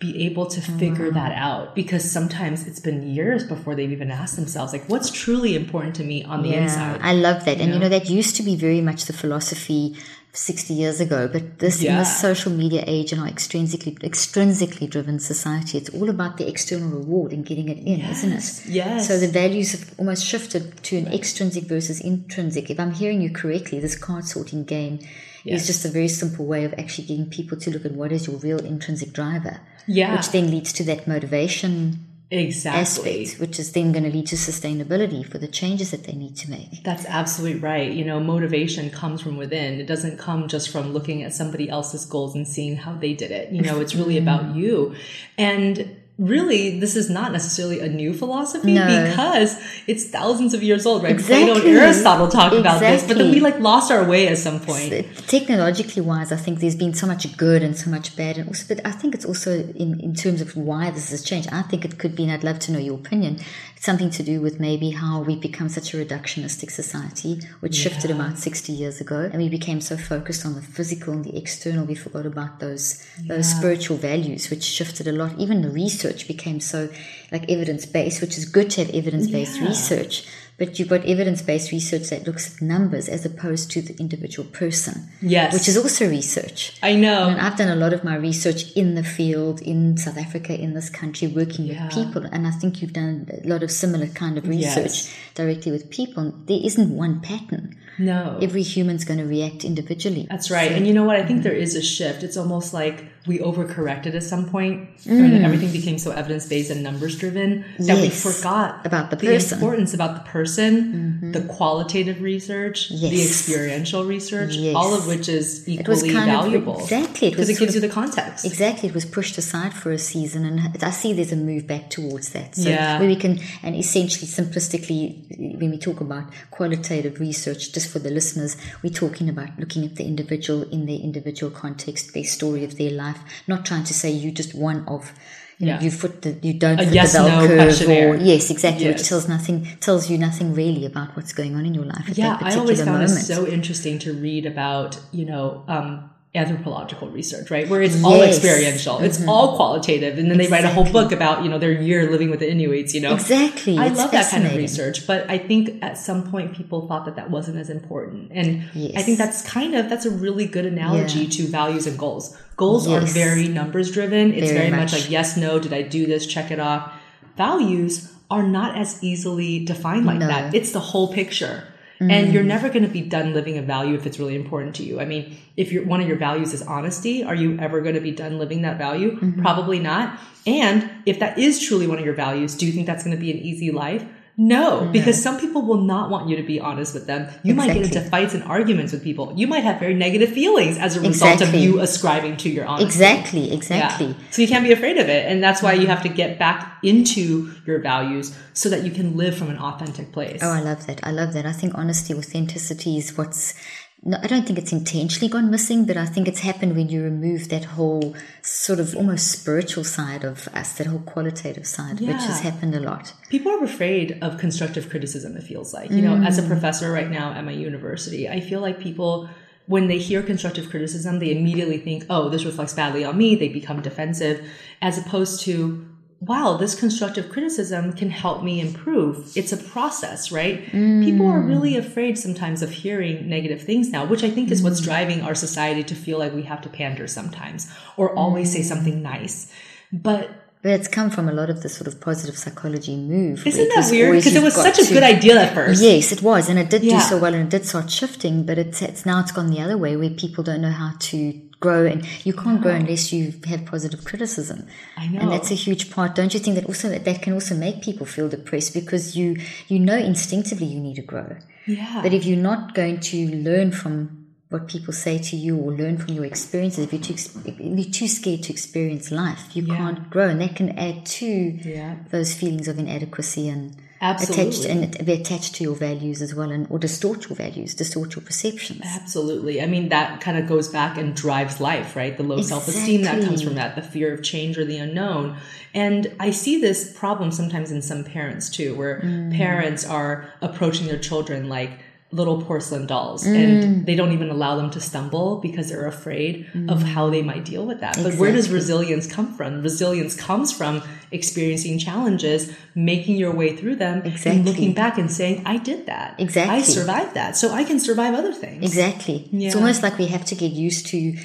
be able to figure that out because sometimes it's been years before they've even asked themselves like what's truly important to me on the inside I love that. And you know, that used to be very much the philosophy 60 years ago, but this in Yeah. this social media age and our extrinsically extrinsically driven society, it's all about the external reward and getting it in, isn't it? yes. So the values have almost shifted to an extrinsic versus intrinsic. If I'm hearing you correctly, this card sorting game Yes. is just a very simple way of actually getting people to look at what is your real intrinsic driver. Yeah. Which then leads to that motivation exactly aspect, which is then going to lead to sustainability for the changes that they need to make. That's absolutely right. You know, motivation comes from within. It doesn't come just from looking at somebody else's goals and seeing how they did it. You know, it's really Mm-hmm. about you. And really, this is not necessarily a new philosophy No. because it's thousands of years old, right? Exactly. Plato and Aristotle talk about this, but then we like lost our way at some point. technologically wise, I think there's been so much good and so much bad, and also, but I think it's also in, in terms of why this has changed. I think it could be, and I'd love to know your opinion. Something to do with maybe how we become such a reductionistic society, which shifted about 60 years ago, and we became so focused on the physical and the external, we forgot about those those spiritual values, which shifted a lot. Even the research became so like evidence based, which is good to have evidence based Yeah. research but you've got evidence based research that looks at numbers as opposed to the individual person. Yes. Which is also research. I know. And I've done a lot of my research in the field, in South Africa, in this country, working Yeah. with people. And I think you've done a lot of similar kind of research Yes. directly with people. There isn't one pattern. no. Every human's going to react individually. That's right. And you know what? I think there is a shift. It's almost like we overcorrected at some point mm. and everything became so evidence based and numbers driven that we forgot About the person. importance about the person, mm-hmm. the qualitative research, the experiential research, Yes. all of which is It equally kind of- valuable. exactly. Because was it gives of- you the context. Exactly, it was pushed aside for a season, and I see there's a move back towards that. So Yeah. where we can, and essentially, simplistically, when we talk about qualitative research, just for the listeners, we're talking about looking at the individual in their individual context, their story of their life, not trying to say you just one of. You, know, you foot the you don't A fit yes, the bell no curve or yes exactly which tells nothing tells you nothing really about what's going on in your life yeah, I always found moment. it so interesting to read about, you know, um, anthropological research, right? Where it's all Yes. experiential, it's all qualitative, and then they write a whole book about, you know, their year living with the Inuits, you know. Exactly, I it's love that kind of research, but I think at some point people thought that that wasn't as important, and Yes. I think that's kind of that's a really good analogy Yeah. to values and goals. Goals are very numbers driven. It's Very very, much. much. like yes, no, did I do this? Check it off. Values are not as easily defined like No. that. It's the whole picture. And you're never going to be done living a value if it's really important to you. I mean, if you're, one of your values is honesty, are you ever going to be done living that value? Mm-hmm. Probably not. And if that is truly one of your values, do you think that's going to be an easy life? No, because some people will not want you to be honest with them. You might get into fights and arguments with people. You might have very negative feelings as a result of you ascribing to your honesty. exactly exactly Yeah. So you can't be afraid of it. And that's why you have to get back into your values so that you can live from an authentic place. Oh, I love that. I love that. I think honesty, authenticity is what's. No, I don't think it's intentionally gone missing, but I think it's happened when you remove that whole sort of almost spiritual side of us, that whole qualitative side, which has happened a lot. People are afraid of constructive criticism, it feels like. You know, as a mm. professor right now at my university, I feel like people, when they hear constructive criticism, they immediately think, oh, this reflects badly on me. They become defensive, as opposed to, wow, this constructive criticism can help me improve. It's a process, right? Mm. People are really afraid sometimes of hearing negative things now, which I think is what's mm. driving our society to feel like we have to pander sometimes or always say mm. something nice. But But it's come from a lot of the sort of positive psychology move. Isn't that weird? Because it was such a to- good idea at first. Yes, it was, and it did do so well, and it did start shifting. But it's it's now it's gone the other way, where people don't know how to grow, and you can't grow unless you have positive criticism. I know. and that's a huge part. Don't you think that also that, that can also make people feel depressed because you you know instinctively you need to grow, Yeah. but if you're not going to learn from what people say to you or learn from your experiences, if you're too if you're too scared to experience life, you Yeah. can't grow, and that can add to Yeah. those feelings of inadequacy and attached Absolutely. and it- be attached to your values as well, and or distort your values, distort your perceptions. Absolutely. I mean, that kind of goes back and drives life, right? The low self esteem that comes from that, the fear of change or the unknown. And I see this problem sometimes in some parents too, where Mm. parents are approaching their children like, little porcelain dolls and they don't even allow them to stumble because they're afraid of how they might deal with that. But where does resilience come from? Resilience comes from experiencing challenges, making your way through them, Exactly. and looking back and saying, I did that. Exactly. I survived that. So I can survive other things. Exactly. It's almost like we have to get used to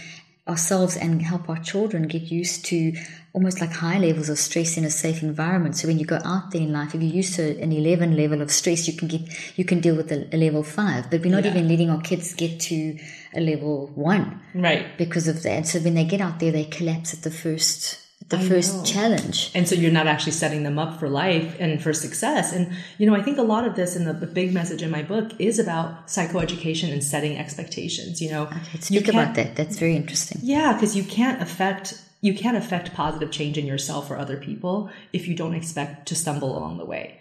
ourselves and help our children get used to almost like high levels of stress in a safe environment. So when you go out there in life, if you're used to an 11 level of stress, you can get, you can deal with a, a level five, but we're not Yeah. even letting our kids get to a level one Right. because of that. So when they get out there, they collapse at the first, the I first know. challenge. And so you're not actually setting them up for life and for success. And, you know, I think a lot of this and the, the big message in my book is about psychoeducation and setting expectations. You know, Okay, You speak can't- about that. That's very interesting. Yeah, because you can't affect you can't affect positive change in yourself or other people if you don't expect to stumble along the way.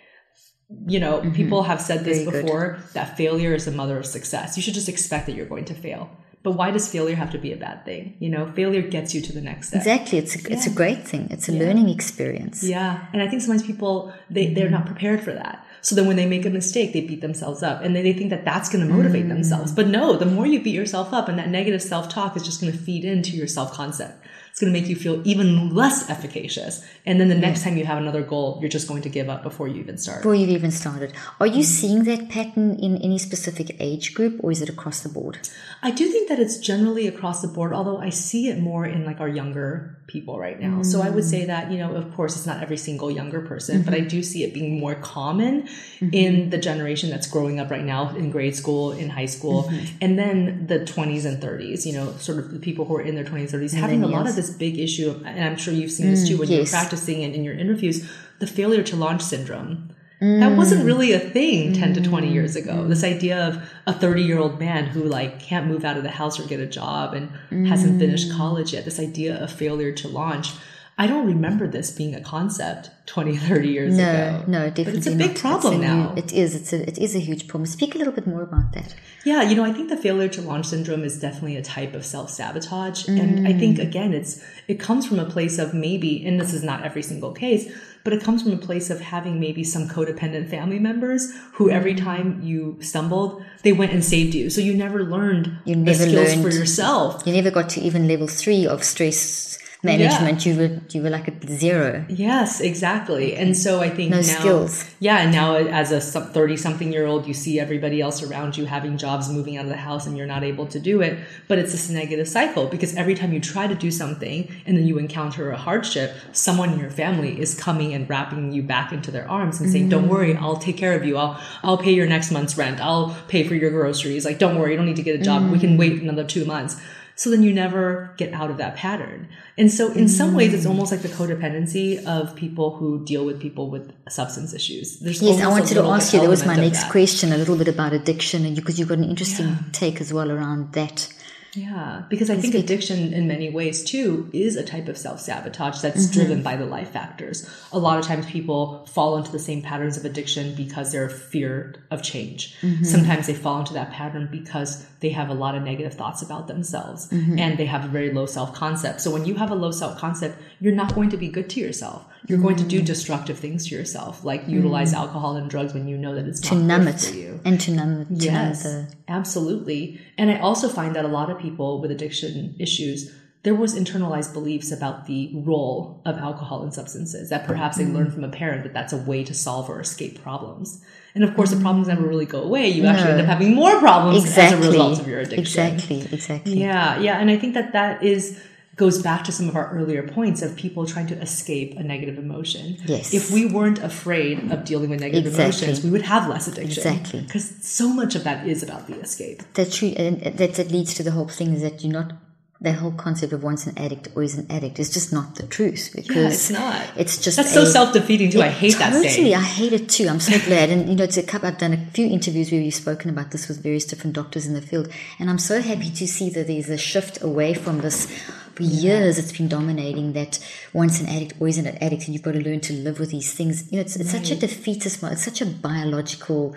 You know, people have said this Mm-hmm. Very good. before that failure is the mother of success. You should just expect that you're going to fail. But why does failure have to be a bad thing? You know, failure gets you to the next step. Exactly. It's a, it's a great thing. It's a learning experience. Yeah, and I think sometimes people they mm-hmm. they're not prepared for that. So then when they make a mistake, they beat themselves up, and then they think that that's going to motivate mm. themselves. But no, the more you beat yourself up, and that negative self talk is just going to feed into your self concept. It's going to make you feel even less efficacious. And then the next time you have another goal, you're just going to give up before you even start. Before you've even started. Are you seeing that pattern in any specific age group or is it across the board? I do think that it's generally across the board, although I see it more in like our younger people right now. So I would mm. say that, you know, of course, it's not every single younger person, but I mm-hmm. do see it being more common mm-hmm. in the generation that's growing up right now in grade school, in high school, mm-hmm. and then the 20s and 30s, you know, sort of the people who are in their 20s, 30s, having a lot of Millennials. This big issue, of, and I'm sure you've seen this too mm, when you're practicing and in your interviews, the failure to launch syndrome. That wasn't mm. really a thing 10 to 20 years mm. ago. This idea of a 30 year old man who like can't move out of the house or get a job and hasn't finished college yet. This idea of failure to launch. I don't remember this being a concept 20, 30 years No, ago. no, definitely But it's a not. big problem It's a now. it is. It's a, it is a huge problem. Speak a little bit more about that. Yeah, you know, I think the failure to launch syndrome is definitely a type of self-sabotage. And I mm. think again it's it comes from a place of maybe, and this is not every single case, but it comes from a place of having maybe some codependent family members who mm. every time you stumbled, they went and saved you. So you never learned You the never skills for learned- yourself. You never got to even level three of stress management. You were you were like at zero. Yes, exactly. And so I think No now, skills. yeah, now as a thirty something year old, you see everybody else around you having jobs, moving out of the house, and you're not able to do it. But it's this negative cycle because every time you try to do something and then you encounter a hardship, someone in your family is coming and wrapping you back into their arms and saying, "Don't mm-hmm. worry, I'll take care of you. I'll I'll pay your next month's rent. I'll pay for your groceries. Like, don't worry, you don't need to get a job. We mm-hmm. can wait another two months." So then you never get out of that pattern. And so in some ways, it's mm. almost like the codependency of people who deal with people with substance issues. There's Yes, I wanted to ask you. That was my next question. A little bit about addiction, and because you've got an interesting take as well around that. Yeah, because I think addiction in many ways too is a type of self sabotage that's mm-hmm. driven by the life factors. A lot of times people fall into the same patterns of addiction because they're feared of change. Mm-hmm. Sometimes they fall into that pattern because they have a lot of negative thoughts about themselves mm-hmm. and they have a very low self concept. So when you have a low self concept, you're not going to be good to yourself. You're going to do mm. destructive things to yourself, like utilize mm. alcohol and drugs when you know that it's To not numb it for you. and to numb it. To Yes, numb the, absolutely. And I also find that a lot of people with addiction issues, there was internalized beliefs about the role of alcohol and substances that perhaps they learned mm. from a parent that that's a way to solve or escape problems. And of course, the problems never really go away. You actually end up having more problems exactly. as a result of your addiction. Exactly. Exactly. Yeah, yeah, and I think that that is goes back to some of our earlier points of people trying to escape a negative emotion. Yes. If we weren't afraid of dealing with negative Exactly. emotions, we would have less addiction. Exactly. Because so much of that is about the escape. That's true, and that, that leads to the whole thing is that you're not. The whole concept of once an addict, always an addict is just not the truth because Yeah, it's not. It's just That's so self defeating too. I hate that totally. I hate it too. I'm so glad. And you know, it's a couple, I've done a few interviews where we've spoken about this with various different doctors in the field, and I'm so happy to see that there's a shift away from this. For years, it's been dominating that once an addict, always an addict, and you've got to learn to live with these things. You know, it's, it's such a defeatist, it's such a biological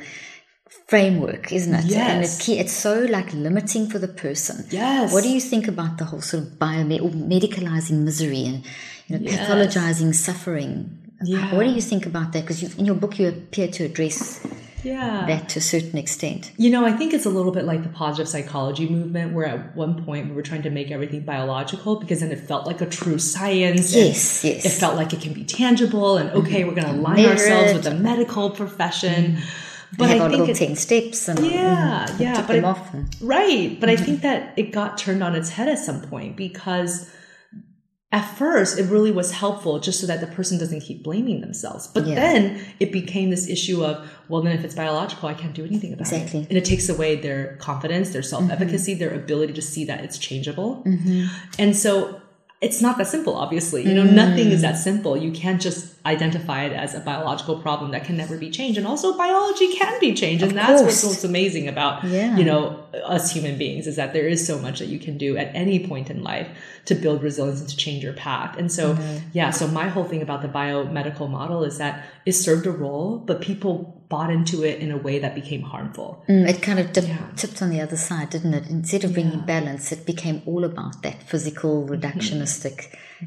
framework, isn't it? Yes. And Yes. it, ke- it's so like limiting for the person. Yes. What do you think about the whole sort of biomed or medicalizing misery and you know Yes. pathologizing suffering? Yeah. What do you think about that? Because in your book you appear to address Yeah. that to a certain extent. You know, I think it's a little bit like the positive psychology movement, where at one point we were trying to make everything biological because then it felt like a true science. Yes, yes. It felt like it can be tangible, and okay, mm-hmm. we're going to align Measure ourselves with the medical profession. Mm-hmm. But But I think little it, ten steps and yeah, mhm, yeah, but them I- off. And, Right. But I mm-hmm. think that it got turned on its head at some point because at first it really was helpful just so that the person doesn't keep blaming themselves. But Yeah. then it became this issue of, well, then if it's biological, I can't do anything about Exactly. it. And it takes away their confidence, their mm-hmm. self efficacy, their ability to see that it's changeable. Mm-hmm. And so it's not that simple, obviously. You know, nothing is mm. that simple. You can't just identify it as a biological problem that can never be changed. And also biology can be changed. And that's what's course. what's amazing about, Yeah. you know, us human beings is that there is so much that you can do at any point in life to build resilience and to change your path. And so, yeah, so my whole thing about the biomedical model is that it served a role, but people bought into it in a way that became harmful. Mm, it kind of dip, Yeah. tipped on the other side, didn't it? Instead of bringing balance, it became all about that physical, reductionistic,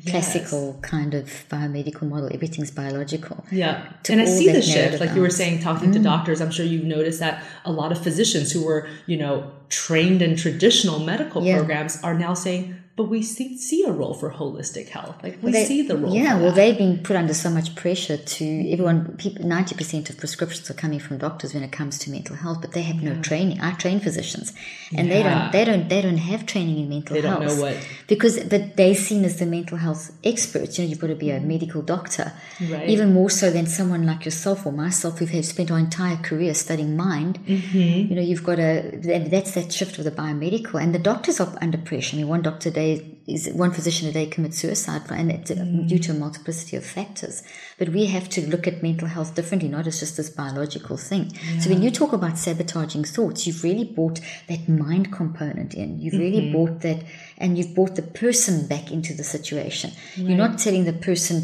classical kind of biomedical model. Everything's biological. Yeah. And I see the shift. Like you were saying, talking to mm. doctors, I'm sure you've noticed that a lot of physicians who were, you know, trained in traditional medical Yeah. programs are now saying, but we see, see a role for holistic health. Like we They- see the role. Yeah, well, they've been put under so much pressure to everyone. Ninety percent of prescriptions are coming from doctors when it comes to mental health, but they have no training. I train physicians, and they don't. They don't. They don't have training in mental They don't health. know what- because, but they're seen as the mental health experts. You know, you've got to be a medical doctor, Right. even more so than someone like yourself or myself, who've spent our entire career studying mind. Mm-hmm. You know, you've got to. That's that shift of the biomedical, and the doctors are under pressure. I mean, one doctor a day is one physician a day commits suicide, and it's Mm. due to a multiplicity of factors. But we have to look at mental health differently, not as just this biological thing. So when you talk about sabotaging thoughts, you've really brought that mind component in. You've really Mm-hmm. brought that, and you've brought the person back into the situation. You're not telling the person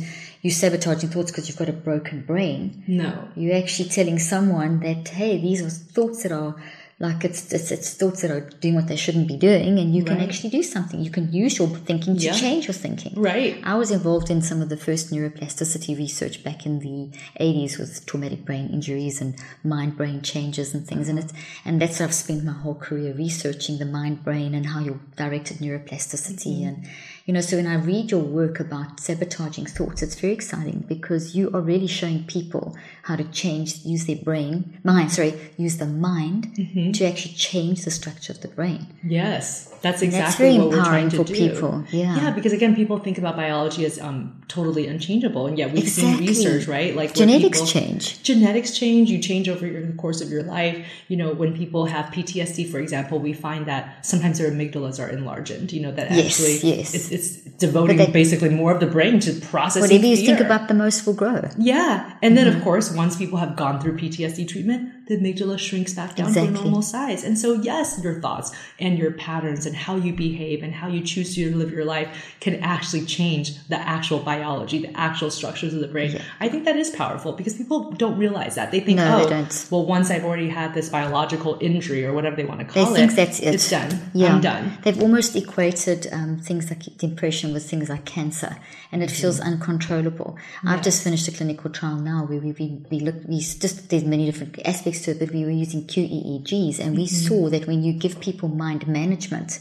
you're sabotaging thoughts because you've got a broken brain. no. You're actually telling someone that, hey, these are thoughts that are like it's, it's it's thoughts that are doing what they shouldn't be doing, and you can actually do something. You can use your thinking to Yeah. change your thinking. Right. I was involved in some of the first neuroplasticity research back in the 80s with traumatic brain injuries and mind brain changes and things. And it's, uh-huh. and that's what I've spent my whole career researching the mind brain and how you directed neuroplasticity. Mm-hmm. And, you know, so when I read your work about sabotaging thoughts, it's very exciting because you are really showing people how to change, use their brain, mind, sorry, use the mind mm-hmm. to actually change the structure of the brain. Yes, that's exactly that's what we're trying to for do. people, yeah. yeah, because again, people think about biology as um, totally unchangeable, and yet we've Exactly. seen research, right? Like Genetics people- change. Genetics change. You change over your, the course of your life. You know, when people have PTSD, for example, we find that sometimes their amygdalas are enlarged. You know, that Yes, actually yes. it's, it's devoting that- basically more of the brain to processing Whatever you think about the most will grow. Yeah. And then, Mm-hmm. of course, once people have gone through PTSD treatment, the amygdala shrinks back down Exactly. to a normal size. And so, yes, your thoughts and your patterns and how you behave and how you choose to live your life can actually change the actual biology, the actual structures of the brain. I think that is powerful because people don't realize that. They think, No, they oh, don't. well, once I've already had this biological injury or whatever they want to call They call think it, that's it. it's done. Yeah. I'm done. They've almost equated um, things like depression with things like cancer, and it feels Mm-hmm. uncontrollable. I've just finished a clinical trial now where been, we look, we just, there's many different aspects to it, but we were using QEEGs, and we Mm-hmm. saw that when you give people mind management,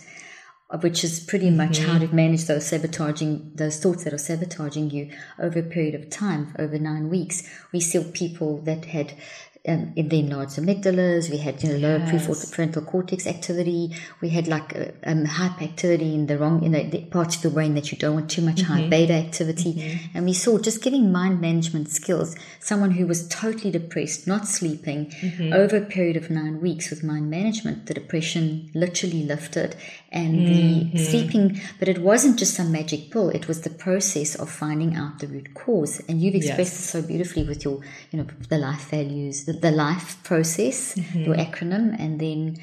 uh, which is pretty much Mm-hmm. how to manage those sabotaging, those thoughts that are sabotaging you over a period of time, over nine weeks. We saw people that had um, in the enlarged amygdalas, we had you know lower Yes. prefrontal cortex activity, we had like uh, um, hyperactivity in the wrong in the, the parts of the brain that you don't want too much high beta activity, and we saw just giving mind management skills. Someone who was totally depressed, not sleeping, over a period of nine weeks with mind management, the depression literally lifted, and the mm-hmm. sleeping. But it wasn't just some magic pill; it was the process of finding out the root cause. And you've expressed Yes. it so beautifully with your, you know, the life values, the, the life process, mm-hmm. your acronym, and then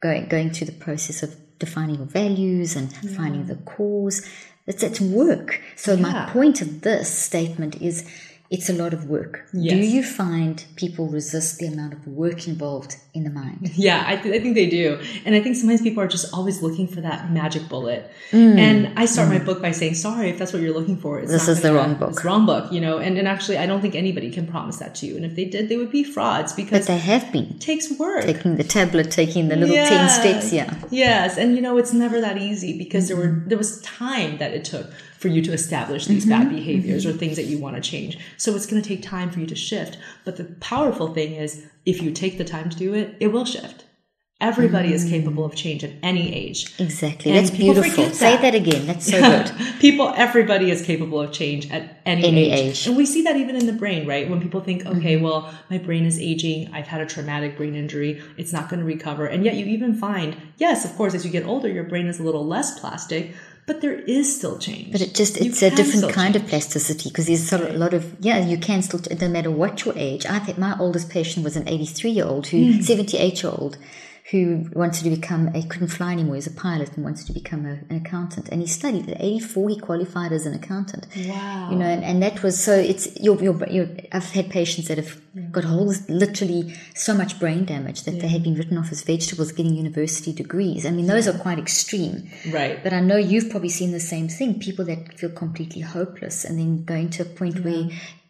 going going through the process of defining your values and finding the cause. It's it's work. So my point of this statement is it's a lot of work. Yes. Do you find people resist the amount of work involved in the mind? Yeah, I, th- I think they do. And I think sometimes people are just always looking for that magic bullet. And I start my book by saying, sorry, if that's what you're looking for. It's Mm. This is the gonna- wrong book. It's the wrong book, you know. And, and actually, I don't think anybody can promise that to you. And if they did, they would be frauds But because they have been it takes work. taking the tablet, taking the little 10 Yes. steps, yeah. Yes, and you know it's never that easy because there Mm-hmm. were there was time that it took for you to establish these bad mm-hmm. behaviors or mm-hmm. things that you want to change. So it's going to take time for you to shift. But the powerful thing is if you take the time to do it, it will shift. Everybody is mm-hmm. capable of change at any age. Exactly. And That's beautiful. forget Say that. that again. That's so good. people, everybody is capable of change at any, Any age. age. Mm-hmm. And we see that even in the brain, right? When people think, okay, well, my brain is aging. I've had a traumatic brain injury. It's not going to recover. And yet you even find, yes, of course, as you get older, your brain is a little less plastic, but there is still change. But it just, You it's a different kind of plasticity because there's sort of a lot of, yeah, you can still, it doesn't matter what your age. I think my oldest patient was an 83 year old who, hmm. 78 year old, who wanted to become, he couldn't fly anymore as a pilot and wanted to become a, an accountant. And he studied at 84, he qualified as an accountant. Wow. You know, and, and that was, so it's, your, your, your, I've had patients that have got holes, literally so much brain damage that they had been written off as vegetables getting university degrees. I mean, those are quite extreme. Right. But I know you've probably seen the same thing people that feel completely hopeless and then going to a point where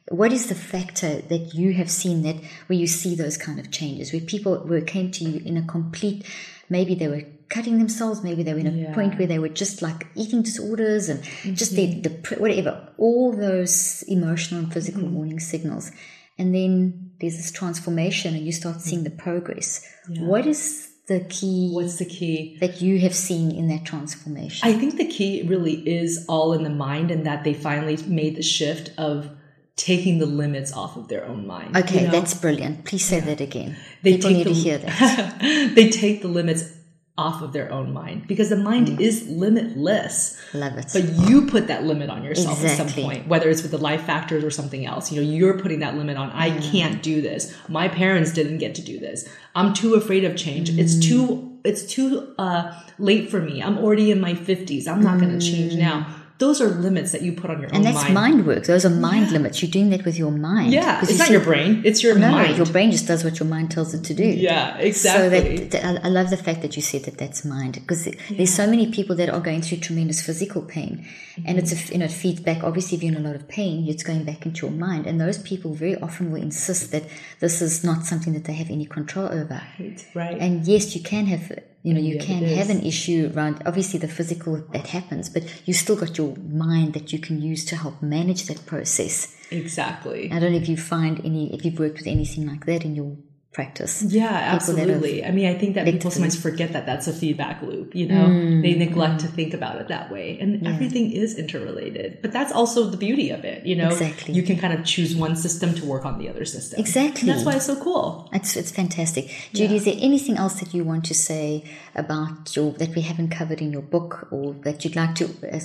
what is the factor that you have seen that where you see those kind of changes? Where people were came to you in a complete maybe they were cutting themselves maybe they were in a Yeah. point where they were just like eating disorders and just mm-hmm. their the whatever all those emotional and physical mm-hmm. warning signals. And then there's this transformation and you start seeing the progress. What is the key What's the key? that you have seen in that transformation? I think the key really is all in the mind and that they finally made the shift of taking the limits off of their own mind. Okay, you know? that's brilliant. Please say that again. They People take need the- to hear that. they take the limits off of their own mind because the mind Mm. is limitless. Love it. But you put that limit on yourself at some point, whether it's with the life factors or something else. You know, you're putting that limit on. I can't do this. My parents didn't get to do this. I'm too afraid of change. It's Mm. too it's too uh, late for me. I'm already in my 50s. I'm not going to change now. Those are limits that you put on your and own that's mind. mind work. Those are mind limits. You're doing that with your mind. Yeah, it's you not see- your brain. It's your No, mind. your brain just does what your mind tells it to do. Yeah, So exactly. that, that- I love the fact that you said that that's mind because there's so many people that are going through tremendous physical pain, and it's a Mm-hmm. you know it feeds back. Obviously, if you're in a lot of pain, it's going back into your mind, and those people very often will insist that this is not something that they have any control over. right. right. And yes, you can have, you know, you Yeah, can have an issue around obviously the physical that happens, but you still got your mind that you can use to help manage that process. exactly. I don't know if you find any, if you've worked with anything like that in your practice. Yeah, People have absolutely. I mean, I think that people sometimes forget that that's a feedback loop, you know? Mm, they neglect to think about it that way. And everything is interrelated. But that's also the beauty of it, you know? Exactly. You can kind of choose one system to work on the other system. Exactly. And that's why it's so cool. It's, it's fantastic. Judy, is there anything else that you want to say about your, that we haven't covered in your book or that you'd like to, uh,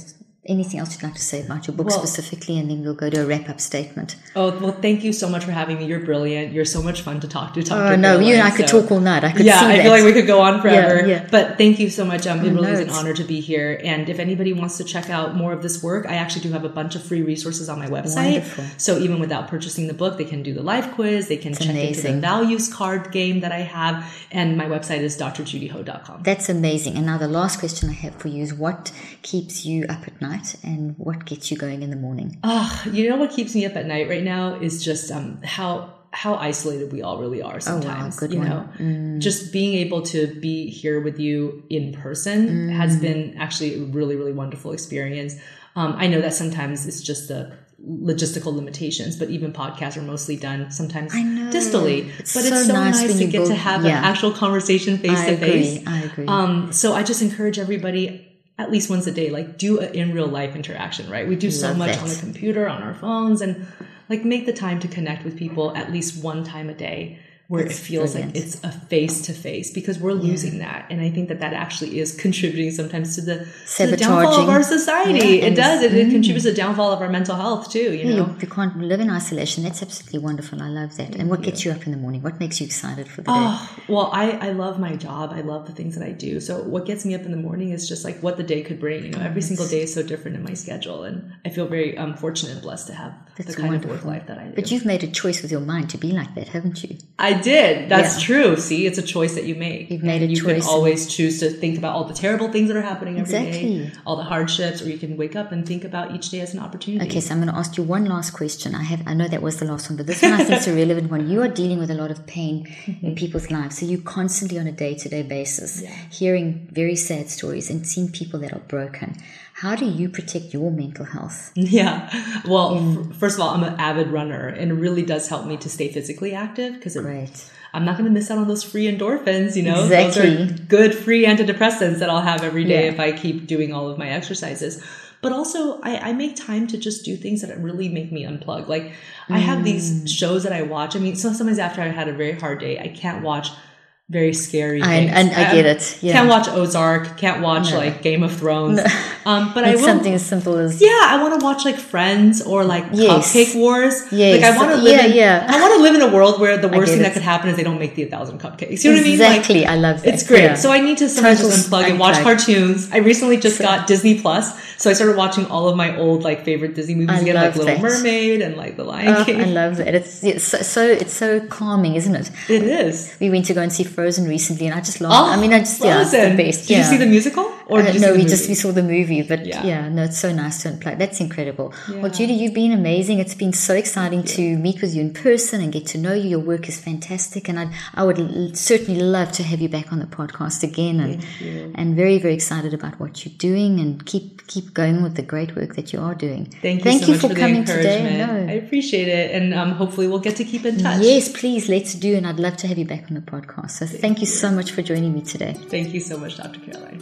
anything else you'd like to say about your book Well- specifically? And then we'll go to a wrap up statement. Oh, well, thank you so much for having me. You're brilliant. You're so much fun to talk to. Talk Oh, to no, you and I Caroline, could talk all night. I could yeah, I that. feel like we could go on forever. yeah. But thank you so much. Um, it really no, is an honor to be here. And if anybody wants to check out more of this work, I actually do have a bunch of free resources on my website. Wonderful. So even without purchasing the book, they can do the life quiz. They can check into the values card game that I have. And my website is drjudyho.com. That's amazing. And now the last question I have for you is what keeps you up at night and what gets you going in the morning? Oh, you know what keeps me up at night right now is just um, how how isolated we all really are sometimes. good you one. know, just being able to be here with you in person has been actually a really really wonderful experience. Um, I know that sometimes it's just the logistical limitations, but even podcasts are mostly done sometimes distally. It's but so it's so nice nice, to get build- to have yeah. an actual conversation face I to agree. face. I agree. Um, so I just encourage everybody at least once a day, like do an in real life interaction, right? We do so Love much that. on the computer, on our phones, and like make the time to connect with people at least one time a day. Where it feels like it's a face to face because we're losing that. And I think that that actually is contributing sometimes to the, to the downfall of our society. Yeah, it does. It, it's- it contributes to the downfall of our mental health too, you Yeah, know? you, can't live in isolation. That's absolutely wonderful. I love that. And what gets you up in the morning? What makes you excited for the day? Oh, well, I, I love my job. I love the things that I do. So what gets me up in the morning is just like what the day could bring. You know, every single day is so different in my schedule. And I feel very um, fortunate and blessed to have the kind wonderful. of work life that I do. But you've made a choice with your mind to be like that, haven't you? I did. That's Yeah. true. See, it's a choice that you make. You've made And a you choice. can always choose to think about all the terrible things that are happening every day, Exactly. all the hardships, or you can wake up and think about each day as an opportunity. Okay, so I'm going to ask you one last question. I have, I know that was the last one, but this one I think is a relevant one. You are dealing with a lot of pain in people's lives, so you're constantly on a day-to-day basis hearing very sad stories and seeing people that are broken. How do you protect your mental health? Yeah. Well, f- first of all, I'm an avid runner, and it really does help me to stay physically active because. I'm not going to miss out on those free endorphins. You know, Exactly. those are good free antidepressants that I'll have every day Yeah. if I keep doing all of my exercises. But also, I, I make time to just do things that really make me unplug. Like I have Mm. these shows that I watch. I mean, so sometimes after I had a very hard day, I can't watch very scary. I- and I get it, yeah. Can't watch Ozark. Can't watch like Game of Thrones. Um, but I will. something as simple as Yeah, I want to watch like Friends or like Yes. Cupcake Wars. Yes. Like I want to live Yeah, in, yeah. I want to live in a world where the worst thing it. that could happen is they don't make the 1000 cupcakes. You know what I mean? exactly. Like, I love that. it's great. Yeah. So I need to sometimes Total just unplug and watch cartoons. I recently just got Disney Plus, so I started watching all of my old like favorite Disney movies I again, like Little that. Mermaid and like The Lion Oh, King. I love that. It's, it's so, so it's so calming, isn't it? it is. We went to go and see Frozen recently, and I just laughed. Oh, I mean, I just yeah, it's the best. Did yeah. you see the musical or Uh, no, we just we saw the movie, but Yeah. yeah. no, it's so nice to unplug. That's incredible. Well, Judy, you've been amazing. It's been so exciting to meet with you in person and get to know you. Your work is fantastic, and I I would l- certainly love to have you back on the podcast again. And and very very excited about what you're doing, and keep keep going with the great work that you are doing. Thank you Thank so you much for, for, coming today. No. I appreciate it, and um, hopefully we'll get to keep in touch. Yes, please, let's do, and I'd love to have you back on the podcast. So thank you so much for joining me today. Thank you so much, Dr. Caroline.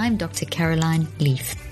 I'm Dr. Caroline Leaf.